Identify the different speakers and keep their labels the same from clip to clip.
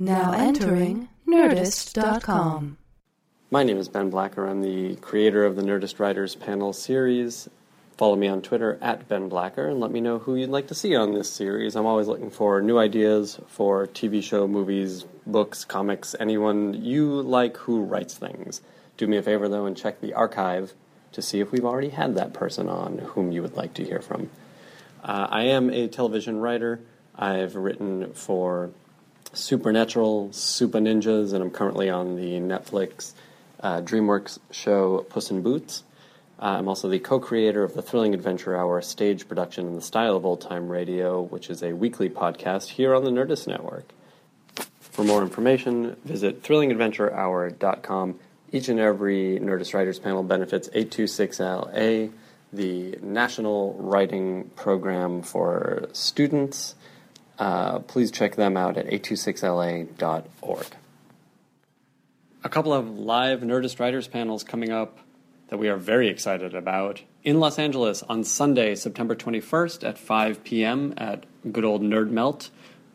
Speaker 1: Now entering Nerdist.com.
Speaker 2: My name is Ben Blacker. I'm the creator of the Nerdist Writers panel series. Follow me on Twitter at Ben Blacker and let me know who you'd like to see on this series. I'm always looking for new ideas for TV show, movies, books, comics, anyone you like who writes things. Do me a favor though and check the archive to see if we've already had that person on whom you would like to hear from. Uh, I am a television writer. I've written for Supernatural, Supah Ninjas, and I'm currently on the Netflix uh, DreamWorks show Puss in Boots. Uh, I'm also the co creator of the Thrilling Adventure Hour stage production in the style of old time radio, which is a weekly podcast here on the Nerdist Network. For more information, visit thrillingadventurehour.com. Each and every Nerdist Writers panel benefits 826LA, the national writing program for students. Uh, please check them out at 826la.org. A couple of live Nerdist Writers panels coming up that we are very excited about in Los Angeles on Sunday, September 21st at 5 p.m. at good old Nerd Melt.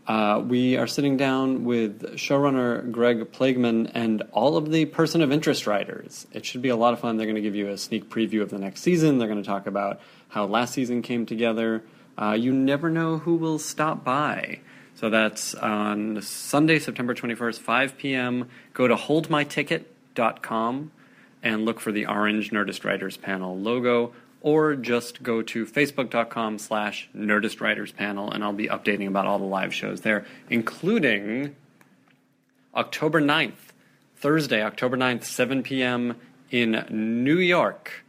Speaker 2: Uh, we are sitting down with showrunner Greg Plageman and all of the person of interest writers. It should be a lot of fun. They're going to give you a sneak preview of the next season. They're going to talk about how last season came together. Uh, you never know who will stop by. So that's on Sunday, September 21st, 5 p.m. Go to holdmyticket.com and look for the orange Nerdist Writers panel logo, or just go to facebook.com slash Nerdist Writers panel, and I'll be updating about all the live shows there, including October 9th, Thursday, October 9th, 7 p.m. in New York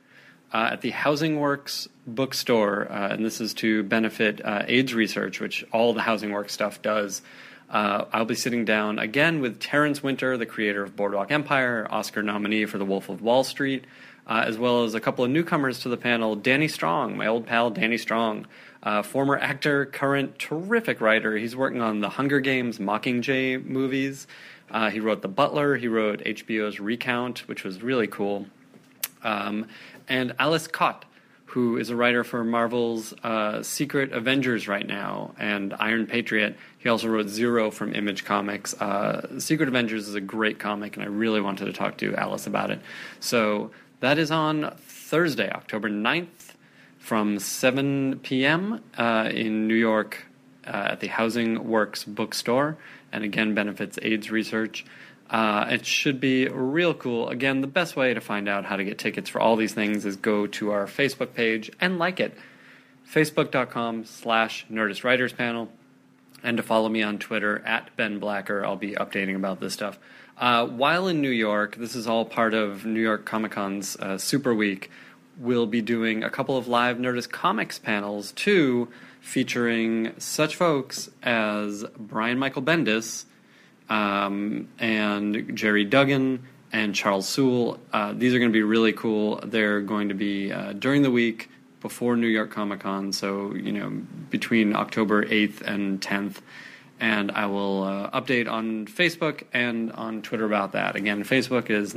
Speaker 2: uh, at the Housing Works bookstore, uh, and this is to benefit uh, AIDS research, which all the Housing Works stuff does. Uh, I'll be sitting down again with Terence Winter, the creator of Boardwalk Empire, Oscar nominee for The Wolf of Wall Street, uh, as well as a couple of newcomers to the panel Danny Strong, my old pal Danny Strong, uh, former actor, current terrific writer. He's working on the Hunger Games Mockingjay movies. Uh, he wrote The Butler, he wrote HBO's Recount, which was really cool. Um, and Ales Kot, who is a writer for Marvel's uh, Secret Avengers right now and Iron Patriot. He also wrote Zero from Image Comics. Uh, Secret Avengers is a great comic, and I really wanted to talk to Alice about it. So that is on Thursday, October 9th from 7 p.m. Uh, in New York uh, at the Housing Works bookstore, and again benefits AIDS research. Uh, it should be real cool. Again, the best way to find out how to get tickets for all these things is go to our Facebook page and like it. Facebook.com slash Nerdist Writers Panel. And to follow me on Twitter at Ben Blacker. I'll be updating about this stuff. Uh, while in New York, this is all part of New York Comic Con's uh, Super Week. We'll be doing a couple of live Nerdist Comics panels too, featuring such folks as Brian Michael Bendis um, and Gerry Duggan and Charles Soule. Uh, these are going to be really cool. They're going to be uh, during the week before New York Comic Con, so you know between October 8th and 10th. And I will uh, update on Facebook and on Twitter about that. Again, Facebook is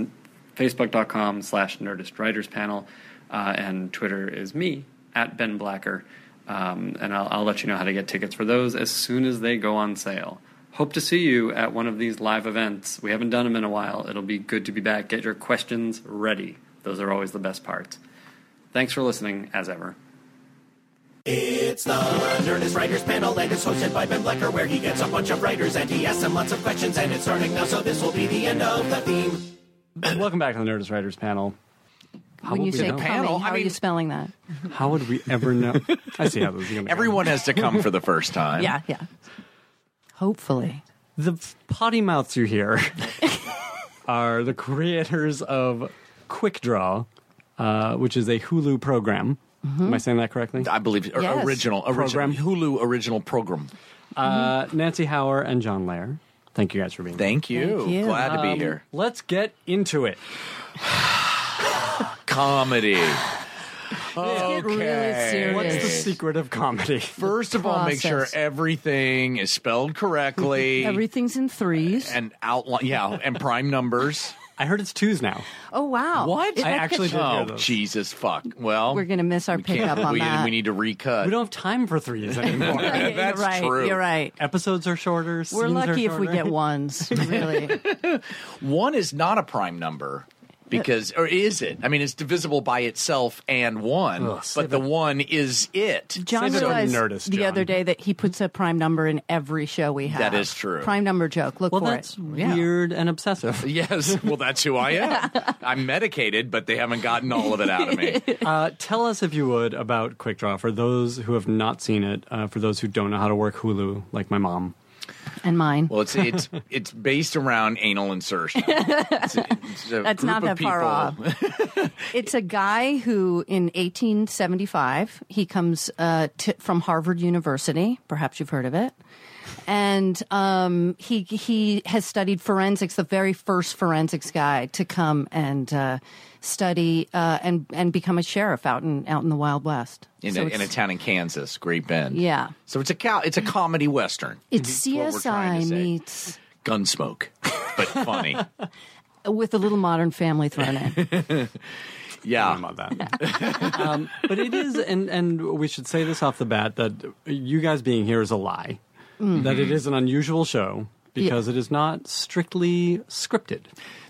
Speaker 2: facebook.com slash Nerdist Writers Panel, uh, and Twitter is me at Ben Blacker. Um, and I'll, I'll let you know how to get tickets for those as soon as they go on sale. Hope to see you at one of these live events. We haven't done them in a while. It'll be good to be back. Get your questions ready. Those are always the best parts. Thanks for listening, as ever.
Speaker 3: It's the Nerdist Writers Panel, and it's hosted by Ben Blacker, where he gets a bunch of writers and he asks them lots of questions. And it's starting now, so this will be the end of the theme.
Speaker 2: Welcome back to the Nerdist Writers Panel. How
Speaker 4: when you say
Speaker 2: know?
Speaker 5: Panel,
Speaker 4: how
Speaker 5: I
Speaker 4: are you spelling that?
Speaker 2: How would we ever know? I see how this is going to
Speaker 5: Everyone has to come for the first time.
Speaker 4: Yeah, yeah. Hopefully.
Speaker 2: The potty mouths you hear are the creators of Quick Draw, uh, which is a Hulu program. Am I saying that correctly?
Speaker 5: I believe or
Speaker 4: Yes.
Speaker 5: original, original
Speaker 2: Program.
Speaker 5: Hulu original program.
Speaker 2: Uh, Nancy Hower and John Lehr. Thank you guys for being
Speaker 5: Thank you.
Speaker 4: Thank you.
Speaker 5: Glad to be
Speaker 2: Um,
Speaker 5: here.
Speaker 2: Let's get into it.
Speaker 5: Comedy.
Speaker 4: Get really
Speaker 5: Okay.
Speaker 4: serious.
Speaker 2: What's the secret of comedy?
Speaker 5: First of all, make sure everything is spelled correctly
Speaker 4: Everything's in threes.
Speaker 5: and outline. Yeah, and prime numbers.
Speaker 2: I heard it's twos now.
Speaker 4: Oh wow!
Speaker 5: What?
Speaker 4: Is
Speaker 2: I actually did
Speaker 5: Oh
Speaker 2: those.
Speaker 5: Jesus fuck! Well,
Speaker 4: We're gonna miss our pickup on
Speaker 5: we,
Speaker 4: that.
Speaker 5: we need to recut.
Speaker 2: We don't have time for threes anymore.
Speaker 4: Yeah,
Speaker 5: That's
Speaker 4: you're right.
Speaker 5: true.
Speaker 4: You're right.
Speaker 2: Episodes are shorter.
Speaker 4: We're
Speaker 2: scenes are
Speaker 4: lucky if we get ones. Really.
Speaker 5: One is not a prime number because, or is it? I mean, it's divisible by itself and one,
Speaker 2: Ugh,
Speaker 5: but the one is it.
Speaker 4: John
Speaker 2: Save it on
Speaker 4: realized
Speaker 2: Nerdist,
Speaker 4: the
Speaker 2: John.
Speaker 4: other day that he puts a prime number in every show we have.
Speaker 5: That is true.
Speaker 4: Prime number joke. Look
Speaker 2: Well,
Speaker 4: for
Speaker 2: that's
Speaker 4: it.
Speaker 5: Yeah.
Speaker 2: weird and obsessive.
Speaker 5: Yes, well, that's who I am. I'm medicated, but they haven't gotten all of it out of me.
Speaker 2: Uh, tell us, if you would, about Quick Draw for those who have not seen it. Uh, for those who don't know how to work Hulu, like my mom.
Speaker 4: And mine.
Speaker 5: Well, it's it's it's based around anal insertion. It's a- it's
Speaker 4: That's not that far off. it's a guy who, in 1875, he comes uh, t- from Harvard University. Perhaps you've heard of it. And um, he he has studied forensics, the very first forensics guy to come and uh, study uh, and and become a sheriff out in out in the Wild West.
Speaker 5: in,
Speaker 4: So
Speaker 5: a, in a town in Kansas, Great Bend.
Speaker 4: Yeah.
Speaker 5: So it's a cow. It's a comedy western.
Speaker 4: It's
Speaker 5: what we're trying to
Speaker 4: CSI
Speaker 5: say.
Speaker 4: meets
Speaker 5: Gunsmoke, but funny.
Speaker 4: with a little Modern Family thrown in.
Speaker 5: Yeah.
Speaker 2: about that. um, but it is, and and we should say this off the bat that you guys being here is a lie. That it is an unusual show because it is not strictly scripted.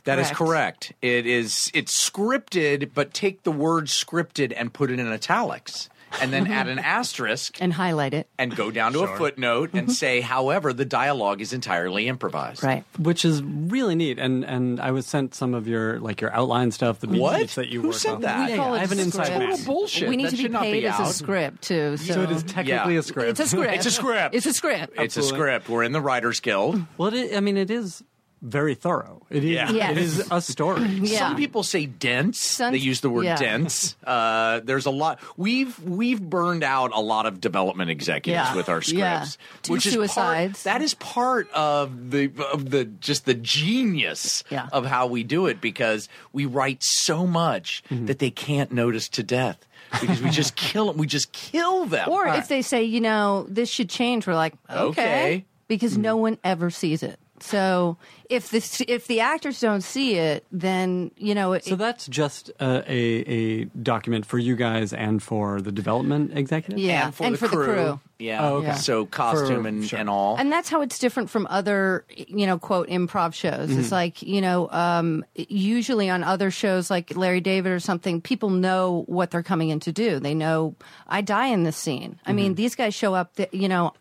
Speaker 5: That is
Speaker 4: Correct.
Speaker 5: correct. It is. It's scripted, but take the word scripted and put it in italics, and then add an asterisk
Speaker 4: and highlight it.
Speaker 5: and go down to a footnote and mm-hmm. say, however, the dialogue is entirely improvised.
Speaker 4: Right.
Speaker 2: which is really neat. And and I was sent some of your like your outline stuff, the beat
Speaker 5: What?
Speaker 2: that you
Speaker 5: Who
Speaker 2: work
Speaker 5: sent
Speaker 2: on.
Speaker 5: that?
Speaker 4: We
Speaker 2: Yeah,
Speaker 4: call
Speaker 2: I
Speaker 4: it
Speaker 2: have an inside
Speaker 4: script.
Speaker 5: Total bullshit.
Speaker 4: We need
Speaker 5: That
Speaker 4: to be paid
Speaker 5: be
Speaker 4: as a script too. So,
Speaker 2: So it is technically
Speaker 5: Yeah.
Speaker 2: a script.
Speaker 4: It's a script.
Speaker 5: It's a script.
Speaker 4: It's a script.
Speaker 5: It's a script. We're in the Writers Guild.
Speaker 2: Well, it, I mean, it is very thorough. It is.
Speaker 5: Yeah.
Speaker 4: Yes.
Speaker 2: It is a story.
Speaker 4: Yeah.
Speaker 5: Some people say dense.
Speaker 4: Some-
Speaker 5: they use the word
Speaker 4: yeah.
Speaker 5: dense. Uh, there's a lot. We've we've burned out a lot of development executives
Speaker 4: Yeah.
Speaker 5: with our
Speaker 4: Yeah.
Speaker 5: scripts,
Speaker 4: Two
Speaker 5: which is part. That is part of the of the just the genius
Speaker 4: Yeah.
Speaker 5: of how we do it because we write so much
Speaker 4: Mm-hmm.
Speaker 5: that they can't notice to death because we just kill them. We just kill them.
Speaker 4: Or if they say, you know, this should change, we're like, okay,
Speaker 5: Okay.
Speaker 4: because no one ever sees it. So if the if the actors don't see it, then you know, it,
Speaker 2: So that's just uh, a a document for you guys and for the development executive.
Speaker 4: Yeah.
Speaker 5: and for,
Speaker 4: and
Speaker 5: the,
Speaker 4: for the
Speaker 5: crew.
Speaker 4: crew.
Speaker 5: Yeah.
Speaker 2: Oh, okay.
Speaker 5: So costume
Speaker 2: For-
Speaker 5: and,
Speaker 2: sure.
Speaker 5: and all.
Speaker 4: and that's how it's different from other you know quote improv shows
Speaker 5: Mm-hmm.
Speaker 4: it's like you know um, usually on other shows like larry david or something people know what they're coming in to do they know i die in this scene i
Speaker 5: Mm-hmm.
Speaker 4: mean these guys show up that you know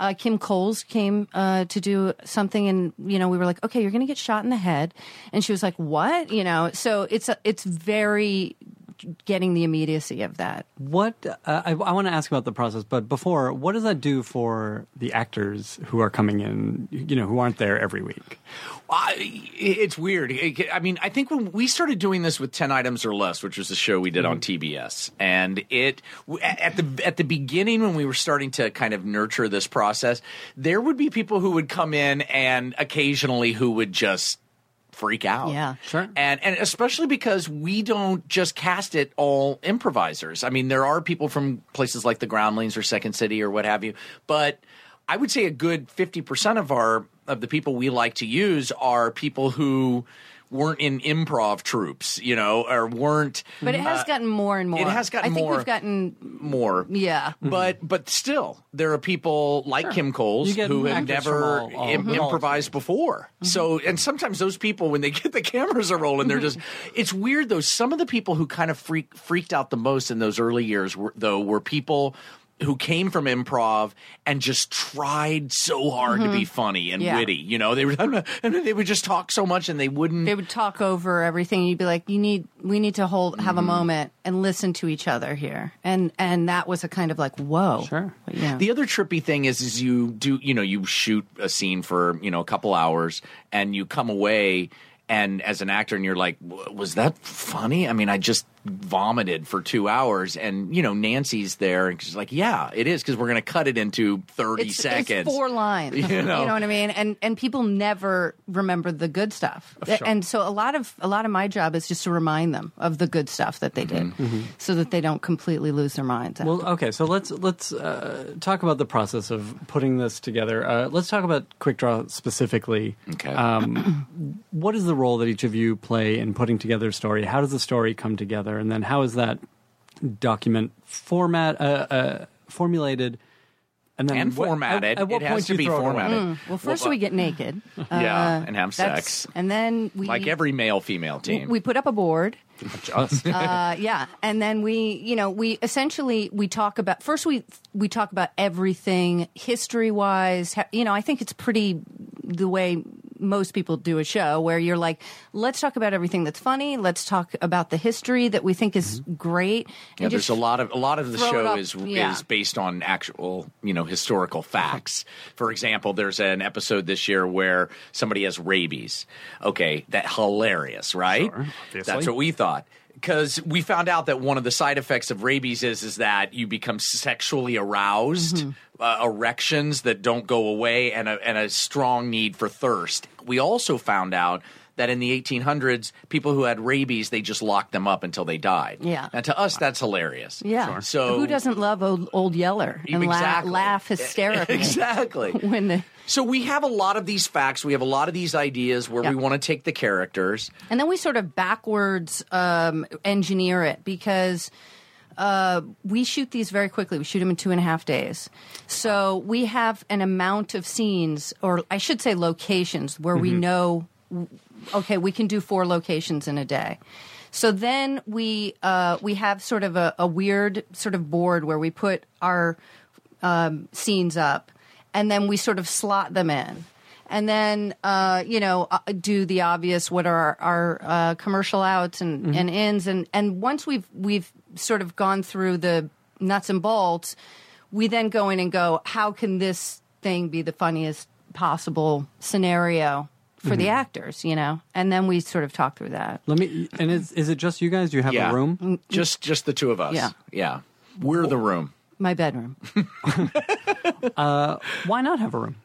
Speaker 4: uh, Kim Coles came uh, to do something, and you know we were like, "Okay, you're going to get shot in the head," and she was like, "What?" You know, so it's it's very getting the immediacy of that.
Speaker 2: What uh, I, I want to ask about the process, but before, what does that do for the actors who are coming in? You know, who aren't there every week.
Speaker 5: I, it's weird. I mean, I think when we started doing this with ten items or less, which was the show we did on TBS, and it at the at the beginning when we were starting to kind of nurture this process, there would be people who would come in and occasionally who would just freak out.
Speaker 4: Yeah.
Speaker 2: Sure.
Speaker 5: And and especially because we don't just cast it all improvisers. I mean, there are people from places like the Groundlings or Second City or what have you, but I would say a good 50% of our of the people we like to use are people who weren't in improv troops, you know, or weren't
Speaker 4: But it has gotten more and more.
Speaker 5: Uh, it has gotten
Speaker 4: I think we've gotten
Speaker 5: more.
Speaker 4: yeah.
Speaker 5: But but still, there are people like Kim Coles who have never
Speaker 2: all- all-
Speaker 5: im-
Speaker 2: all
Speaker 5: improvised before. So and sometimes those people, when they get the cameras are rolling, they're just. It's weird though. Some of the people who kind of freak, freaked out the most in those early years, were, though, were people. Who came from improv and just tried so hard to be funny and
Speaker 4: Yeah.
Speaker 5: witty, you know? They were, they would just talk so much, and they wouldn't.
Speaker 4: they would talk over everything. You'd be like, "You need, we need to hold, have
Speaker 5: Mm-hmm.
Speaker 4: a moment and listen to each other here." And and that was a kind of like, "Whoa,
Speaker 2: Sure.
Speaker 4: yeah."
Speaker 5: The other trippy thing is, is you do, you know, you shoot a scene for, you know, a couple hours and you come away and as an actor and you're like, was that funny? I mean, I just vomited for two hours, and you know Nancy's there, and she's like, "Yeah, it is because we're going to cut it into thirty
Speaker 4: it's,
Speaker 5: seconds."
Speaker 4: It's four lines.
Speaker 5: You know?
Speaker 4: what I mean? And and people never remember the good stuff.
Speaker 6: sure.
Speaker 4: And so a lot of a lot of my job is just to remind them of the good stuff that they did, so that they don't completely lose their minds.
Speaker 6: Well, okay, so let's let's uh, talk about the process of putting this together. Uh, let's talk about Quick Draw specifically.
Speaker 5: Okay.
Speaker 6: Um, what is the role that each of you play in putting together a story? How does the story come together, and then how is that document format uh, uh, formulated? And then
Speaker 5: And
Speaker 6: what-
Speaker 5: formatted.
Speaker 6: At, at what
Speaker 5: It
Speaker 6: point
Speaker 5: has to be
Speaker 6: throw it away?
Speaker 5: formatted.
Speaker 4: well, first
Speaker 5: Well,
Speaker 4: we get naked.
Speaker 5: Yeah, and have sex.
Speaker 4: and then we
Speaker 5: like every male female team.
Speaker 4: we put up a board.
Speaker 6: Just.
Speaker 4: Uh, yeah, and then we, you know, we essentially we talk about first we we talk about everything history wise. You know, I think it's pretty the way most people do a show where you're like, let's talk about everything that's funny. Let's talk about the history that we think is mm-hmm. great.
Speaker 5: yeah, there's a lot of a lot of the show is
Speaker 4: yeah.
Speaker 5: is based on actual you know historical facts. For example, there's an episode this year where somebody has rabies. Okay, that hilarious, right?
Speaker 6: Sure.
Speaker 5: That's what we thought. Because we found out that one of the side effects of rabies is is that you become sexually aroused,
Speaker 4: Mm-hmm.
Speaker 5: uh, erections that don't go away, and a, and a strong need for thirst. We also found out that in the 1800s, people who had rabies they just locked them up until they died.
Speaker 4: Yeah.
Speaker 5: and to us that's hilarious.
Speaker 4: yeah.
Speaker 5: So
Speaker 4: who doesn't love old, old Yeller and la-
Speaker 5: Exactly.
Speaker 4: laugh hysterically
Speaker 5: exactly.
Speaker 4: when the
Speaker 5: So we have a lot of these facts. We have a lot of these ideas where
Speaker 4: Yeah.
Speaker 5: we want to take the characters.
Speaker 4: And then we sort of backwards um, engineer it because uh, we shoot these very quickly. We shoot them in two and a half days. So we have an amount of scenes, or I should say locations, where we know, okay, we can do four locations in a day. So then we uh, we have sort of a, a weird sort of board where we put our um, scenes up, and then we sort of slot them in. And then, uh, you know, uh, do the obvious. What are our, our uh, commercial outs and, and ins? And and once we've we've sort of gone through the nuts and bolts, we then go in and go, how can this thing be the funniest possible scenario for the actors? You know, and then we sort of talk through that.
Speaker 6: Let me. And is is it just you guys? Do you have
Speaker 5: yeah,
Speaker 6: a room?
Speaker 5: Just just the two of us.
Speaker 4: Yeah.
Speaker 5: yeah. We're the room.
Speaker 4: My bedroom.
Speaker 6: uh, Why not have a room?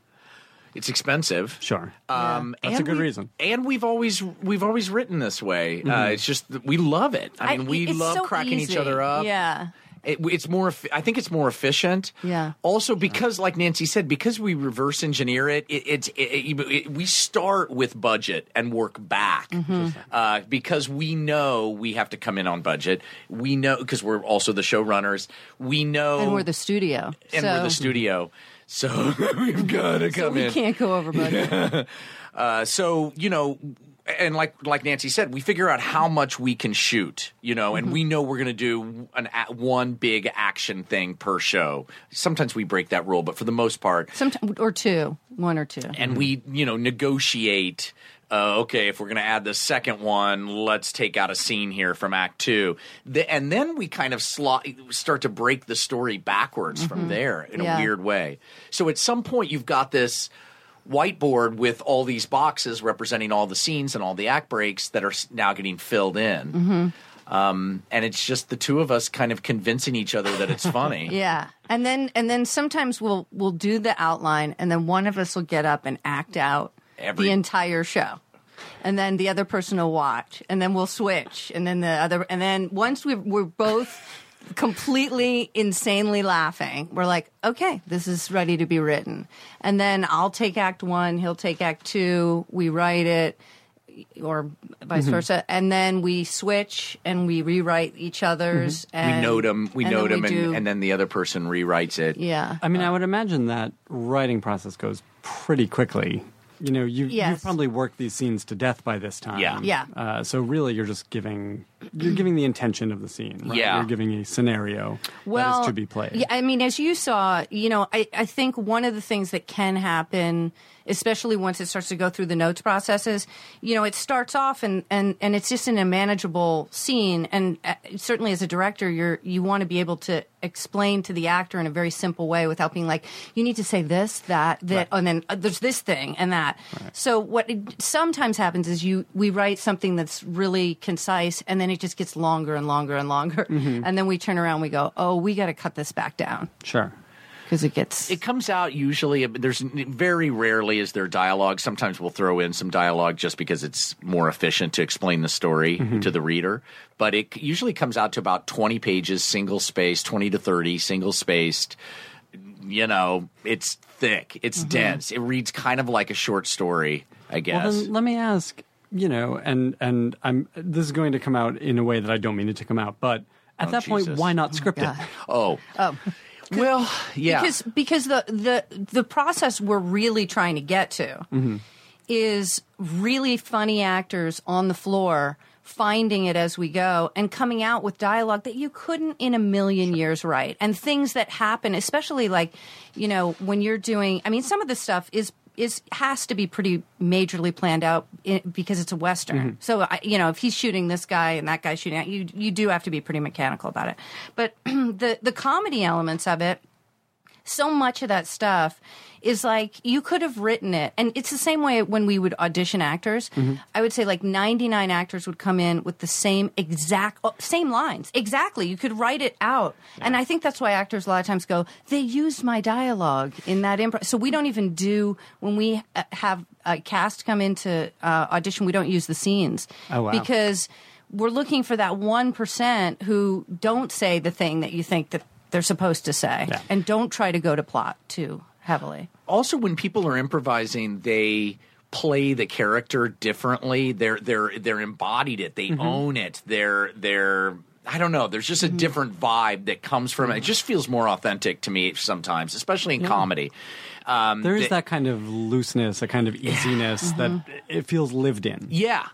Speaker 5: It's expensive.
Speaker 6: Sure.
Speaker 5: Um,
Speaker 6: That's a good
Speaker 5: we-
Speaker 6: reason.
Speaker 5: And we've always we've always written this way. Uh, it's just we love it. I mean, we love
Speaker 4: so
Speaker 5: cracking each other up.
Speaker 4: Yeah.
Speaker 5: It, it's more. I think it's more efficient.
Speaker 4: Yeah.
Speaker 5: Also, because, like Nancy said, because we reverse engineer it, it, it's it, it, it- we start with budget and work back.
Speaker 4: Mm-hmm.
Speaker 5: Uh, because we know we have to come in on budget. We know because we're also the showrunners. We know,
Speaker 4: And we're the studio.
Speaker 5: and
Speaker 4: so,
Speaker 5: we're the studio. So we've got to
Speaker 4: so
Speaker 5: come
Speaker 4: we
Speaker 5: in.
Speaker 4: can't go over budget.
Speaker 5: Uh, so you know, and like like Nancy said, we figure out how much we can shoot. You know, and we know we're going to do an a- one big action thing per show. Sometimes we break that rule, but for the most part,
Speaker 4: Sometime, or two, one or two.
Speaker 5: and we you know negotiate. Uh, okay, if we're going to add the second one, let's take out a scene here from Act Two, the, and then we kind of slot, start to break the story backwards from there in
Speaker 4: Yeah.
Speaker 5: a weird way. So at some point, you've got this whiteboard with all these boxes representing all the scenes and all the act breaks that are now getting filled in.
Speaker 4: Mm-hmm.
Speaker 5: Um, and it's just the two of us kind of convincing each other that it's funny.
Speaker 4: Yeah, and then and then sometimes we'll we'll do the outline, and then one of us will get up and act out
Speaker 5: Every-
Speaker 4: the entire show, and then the other person will watch, and then we'll switch, and then the other, and then once we we're both completely insanely laughing, we're like, okay, this is ready to be written, and then I'll take Act One, he'll take Act Two, we write it. Or vice mm-hmm. versa, and then we switch and we rewrite each other's. Mm-hmm.
Speaker 5: We
Speaker 4: And,
Speaker 5: note them, we
Speaker 4: and
Speaker 5: note them, and, and then the other person rewrites it.
Speaker 4: yeah.
Speaker 6: I mean, I would imagine that writing process goes pretty quickly. You know, you
Speaker 4: Yes.
Speaker 6: you've probably worked these scenes to death by this time.
Speaker 5: Yeah.
Speaker 4: Yeah.
Speaker 6: Uh, so really, you're just giving you're giving the intention of the scene. Right?
Speaker 5: Yeah.
Speaker 6: You're giving a scenario
Speaker 4: well,
Speaker 6: that is to be played.
Speaker 4: Yeah, I mean, as you saw, you know, I, I think one of the things that can happen, especially once it starts to go through the notes processes, you know, it starts off and, and, and it's just in a manageable scene. And uh, certainly as a director, you're, you want to be able to explain to the actor in a very simple way without being like, you need to say this, that, that, and then uh, there's this thing and that. So what it sometimes happens is you we write something that's really concise, and then it just gets longer and longer and longer, and then we turn around, and we go, oh, we got to cut this back down
Speaker 6: Sure.
Speaker 4: Because it gets.
Speaker 5: It comes out usually. Uh, there's very rarely is there dialogue. Sometimes we'll throw in some dialogue just because it's more efficient to explain the story mm-hmm. to the reader. But it usually comes out to about 20 pages, single spaced, 20 to 30, single spaced. You know, it's thick, it's mm-hmm. dense. It reads kind of like a short story, I guess.
Speaker 6: Well, then let me ask. You know, and and I'm this is going to come out in a way that I don't mean it to come out, but at
Speaker 5: Oh,
Speaker 6: that point, why not script it?
Speaker 4: God.
Speaker 5: oh, oh. Well, yeah.
Speaker 4: because because the the the process we're really trying to get to mm-hmm. is really funny actors on the floor finding it as we go and coming out with dialogue that you couldn't in a million years write. And things that happen especially like you know when you're doing i mean some of the stuff is is has to be pretty majorly planned out i because it's a western. Mm-hmm. So I, you know, if he's shooting this guy and that guy's shooting, you you do have to be pretty mechanical about it. But the the comedy elements of it, so much of that stuff is like you could have written it and it's the same way when we would audition actors. I would say like 99 actors would come in with the same exact oh, same lines. Exactly. You could write it out. And i think that's why actors a lot of times go they used my dialogue in that improv so we don't even do when we uh, have a cast come into uh, audition we don't use the scenes.
Speaker 6: Oh, wow.
Speaker 4: because we're looking for that 1% who don't say the thing that you think that they're supposed to say
Speaker 6: Yeah.
Speaker 4: and don't try to go to plot too heavily.
Speaker 5: also when people are improvising they play the character differently they're they're they're embodied it they own it they're they're I don't know. There's just a different vibe that comes from it. It just feels more authentic to me sometimes, especially in comedy. Um,
Speaker 6: There is
Speaker 5: the-
Speaker 6: that kind of looseness, a kind of easiness that it feels lived in.
Speaker 5: Yeah,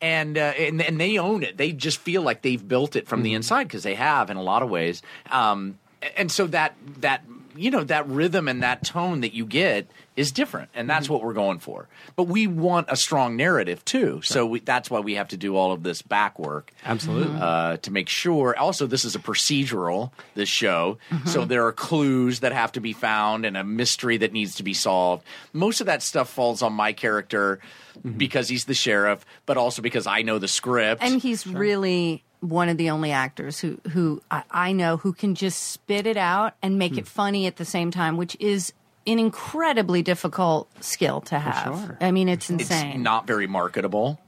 Speaker 5: and uh, and and they own it. They just feel like they've built it from the inside because they have in a lot of ways. Um, and so that that you know that rhythm and that tone that you get is different, and that's mm-hmm. what we're going for. But we want a strong narrative too, so we, that's why we have to do all of this back work.
Speaker 6: Absolutely.
Speaker 5: Uh, to make sure. Also, this is a procedural. This show, mm-hmm. so there are clues that have to be found and a mystery that needs to be solved. Most of that stuff falls on my character mm-hmm. because he's the sheriff, but also because I know the script.
Speaker 4: And he's really one of the only actors who who I, I know who can just spit it out and make it funny at the same time, which is an incredibly difficult skill to have.
Speaker 6: sure.
Speaker 4: I mean, it's
Speaker 5: it's
Speaker 4: insane.
Speaker 5: not very marketable.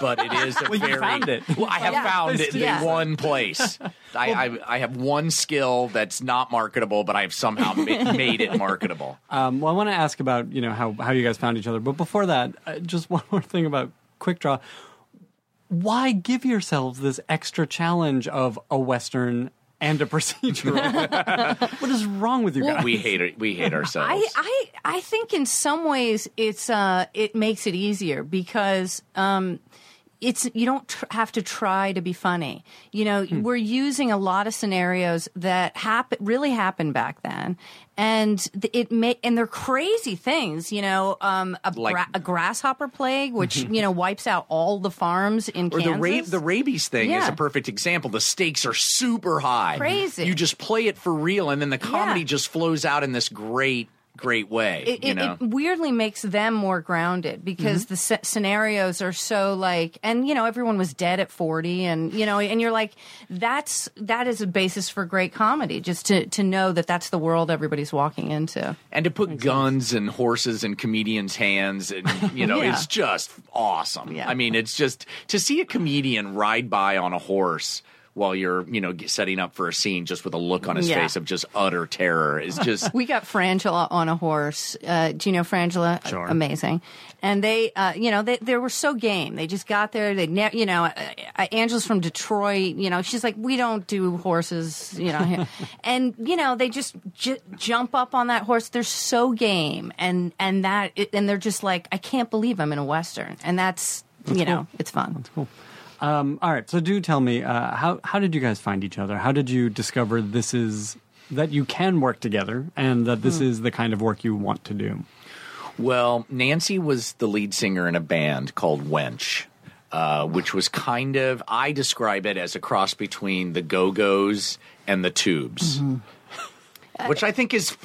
Speaker 5: but it is a
Speaker 6: you
Speaker 5: very.
Speaker 6: found it.
Speaker 5: Well, I have
Speaker 4: Yeah.
Speaker 5: found it
Speaker 4: Yeah.
Speaker 5: in one place. I, I, I have one skill that's not marketable, but I've somehow ma- made it marketable.
Speaker 6: Um, well, I want to ask about you know how how you guys found each other, but before that, uh, just one more thing about Quick Draw. Why give yourselves this extra challenge of a western and a procedural? what is wrong with you guys?
Speaker 5: We hate it. We hate ourselves.
Speaker 4: I, I I think in some ways it's uh it makes it easier because um it's you don't tr- have to try to be funny. You know,
Speaker 5: Hmm.
Speaker 4: we're using a lot of scenarios that happen really happened back then, and th- it may and they're crazy things. You know, um, a,
Speaker 5: Like-
Speaker 4: gra- a grasshopper plague, which you know wipes out all the farms in
Speaker 5: or the ra- the rabies thing is a perfect example. The stakes are super high.
Speaker 4: Crazy.
Speaker 5: You just play it for real, and then the comedy
Speaker 4: Yeah.
Speaker 5: just flows out in this great, great way.
Speaker 4: it,
Speaker 5: you
Speaker 4: it,
Speaker 5: know,
Speaker 4: it weirdly makes them more grounded because mm-hmm. the sce- scenarios are so like and you know everyone was dead at 40 and you know and you're like that's that is a basis for great comedy just to to know that that's the world everybody's walking into
Speaker 5: and to put guns and horses in comedians' hands, and you know,
Speaker 4: Yeah.
Speaker 5: it's just awesome.
Speaker 4: Yeah.
Speaker 5: I mean, it's just to see a comedian ride by on a horse. While you're, you know, setting up for a scene, just with a look on his
Speaker 4: Yeah.
Speaker 5: face of just utter terror, is just
Speaker 4: we got Frangela on a horse. Uh, do you know Frangela?
Speaker 6: Sure.
Speaker 4: Amazing. And they, uh, you know, they, they were so game. They just got there. They, ne- you know, uh, uh, Angela's from Detroit. You know, she's like, we don't do horses. You know, and you know, they just j- jump up on that horse. They're so game, and and that, and they're just like, I can't believe I'm in a western, and that's, you know, it's fun.
Speaker 6: that's Cool. Um, all right, so do tell me uh, how how did you guys find each other? How did you discover this is that you can work together and that this is the kind of work you want to do?
Speaker 5: Well, Nancy was the lead singer in a band called Wench. uh, which was kind of I describe it as a cross between the Go Go's and the Tubes, which I think is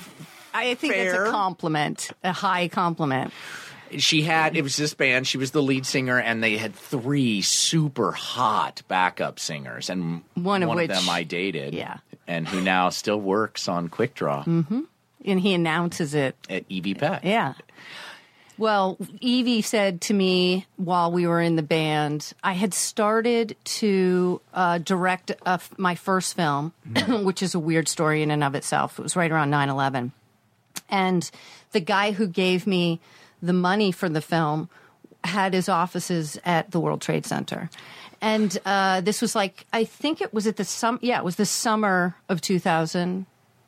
Speaker 4: I think
Speaker 5: Fair.
Speaker 4: it's a compliment, a high compliment.
Speaker 5: She had it was this band she was the lead singer and they had three super hot backup singers and
Speaker 4: One of which-
Speaker 5: them i dated
Speaker 4: yeah.
Speaker 5: and who now still works on quick draw mm-hmm.
Speaker 4: And he announces it
Speaker 5: at Evie Peck
Speaker 4: Yeah. Well, Evie said to me while we were in the band, I had started to uh, direct a my first film, which is a weird story in and of itself. It was right around 9 11. And the guy who gave me the money for the film had his offices at the World Trade Center. And uh, this was like, I think it was at the sum. Yeah, it was the summer of 2000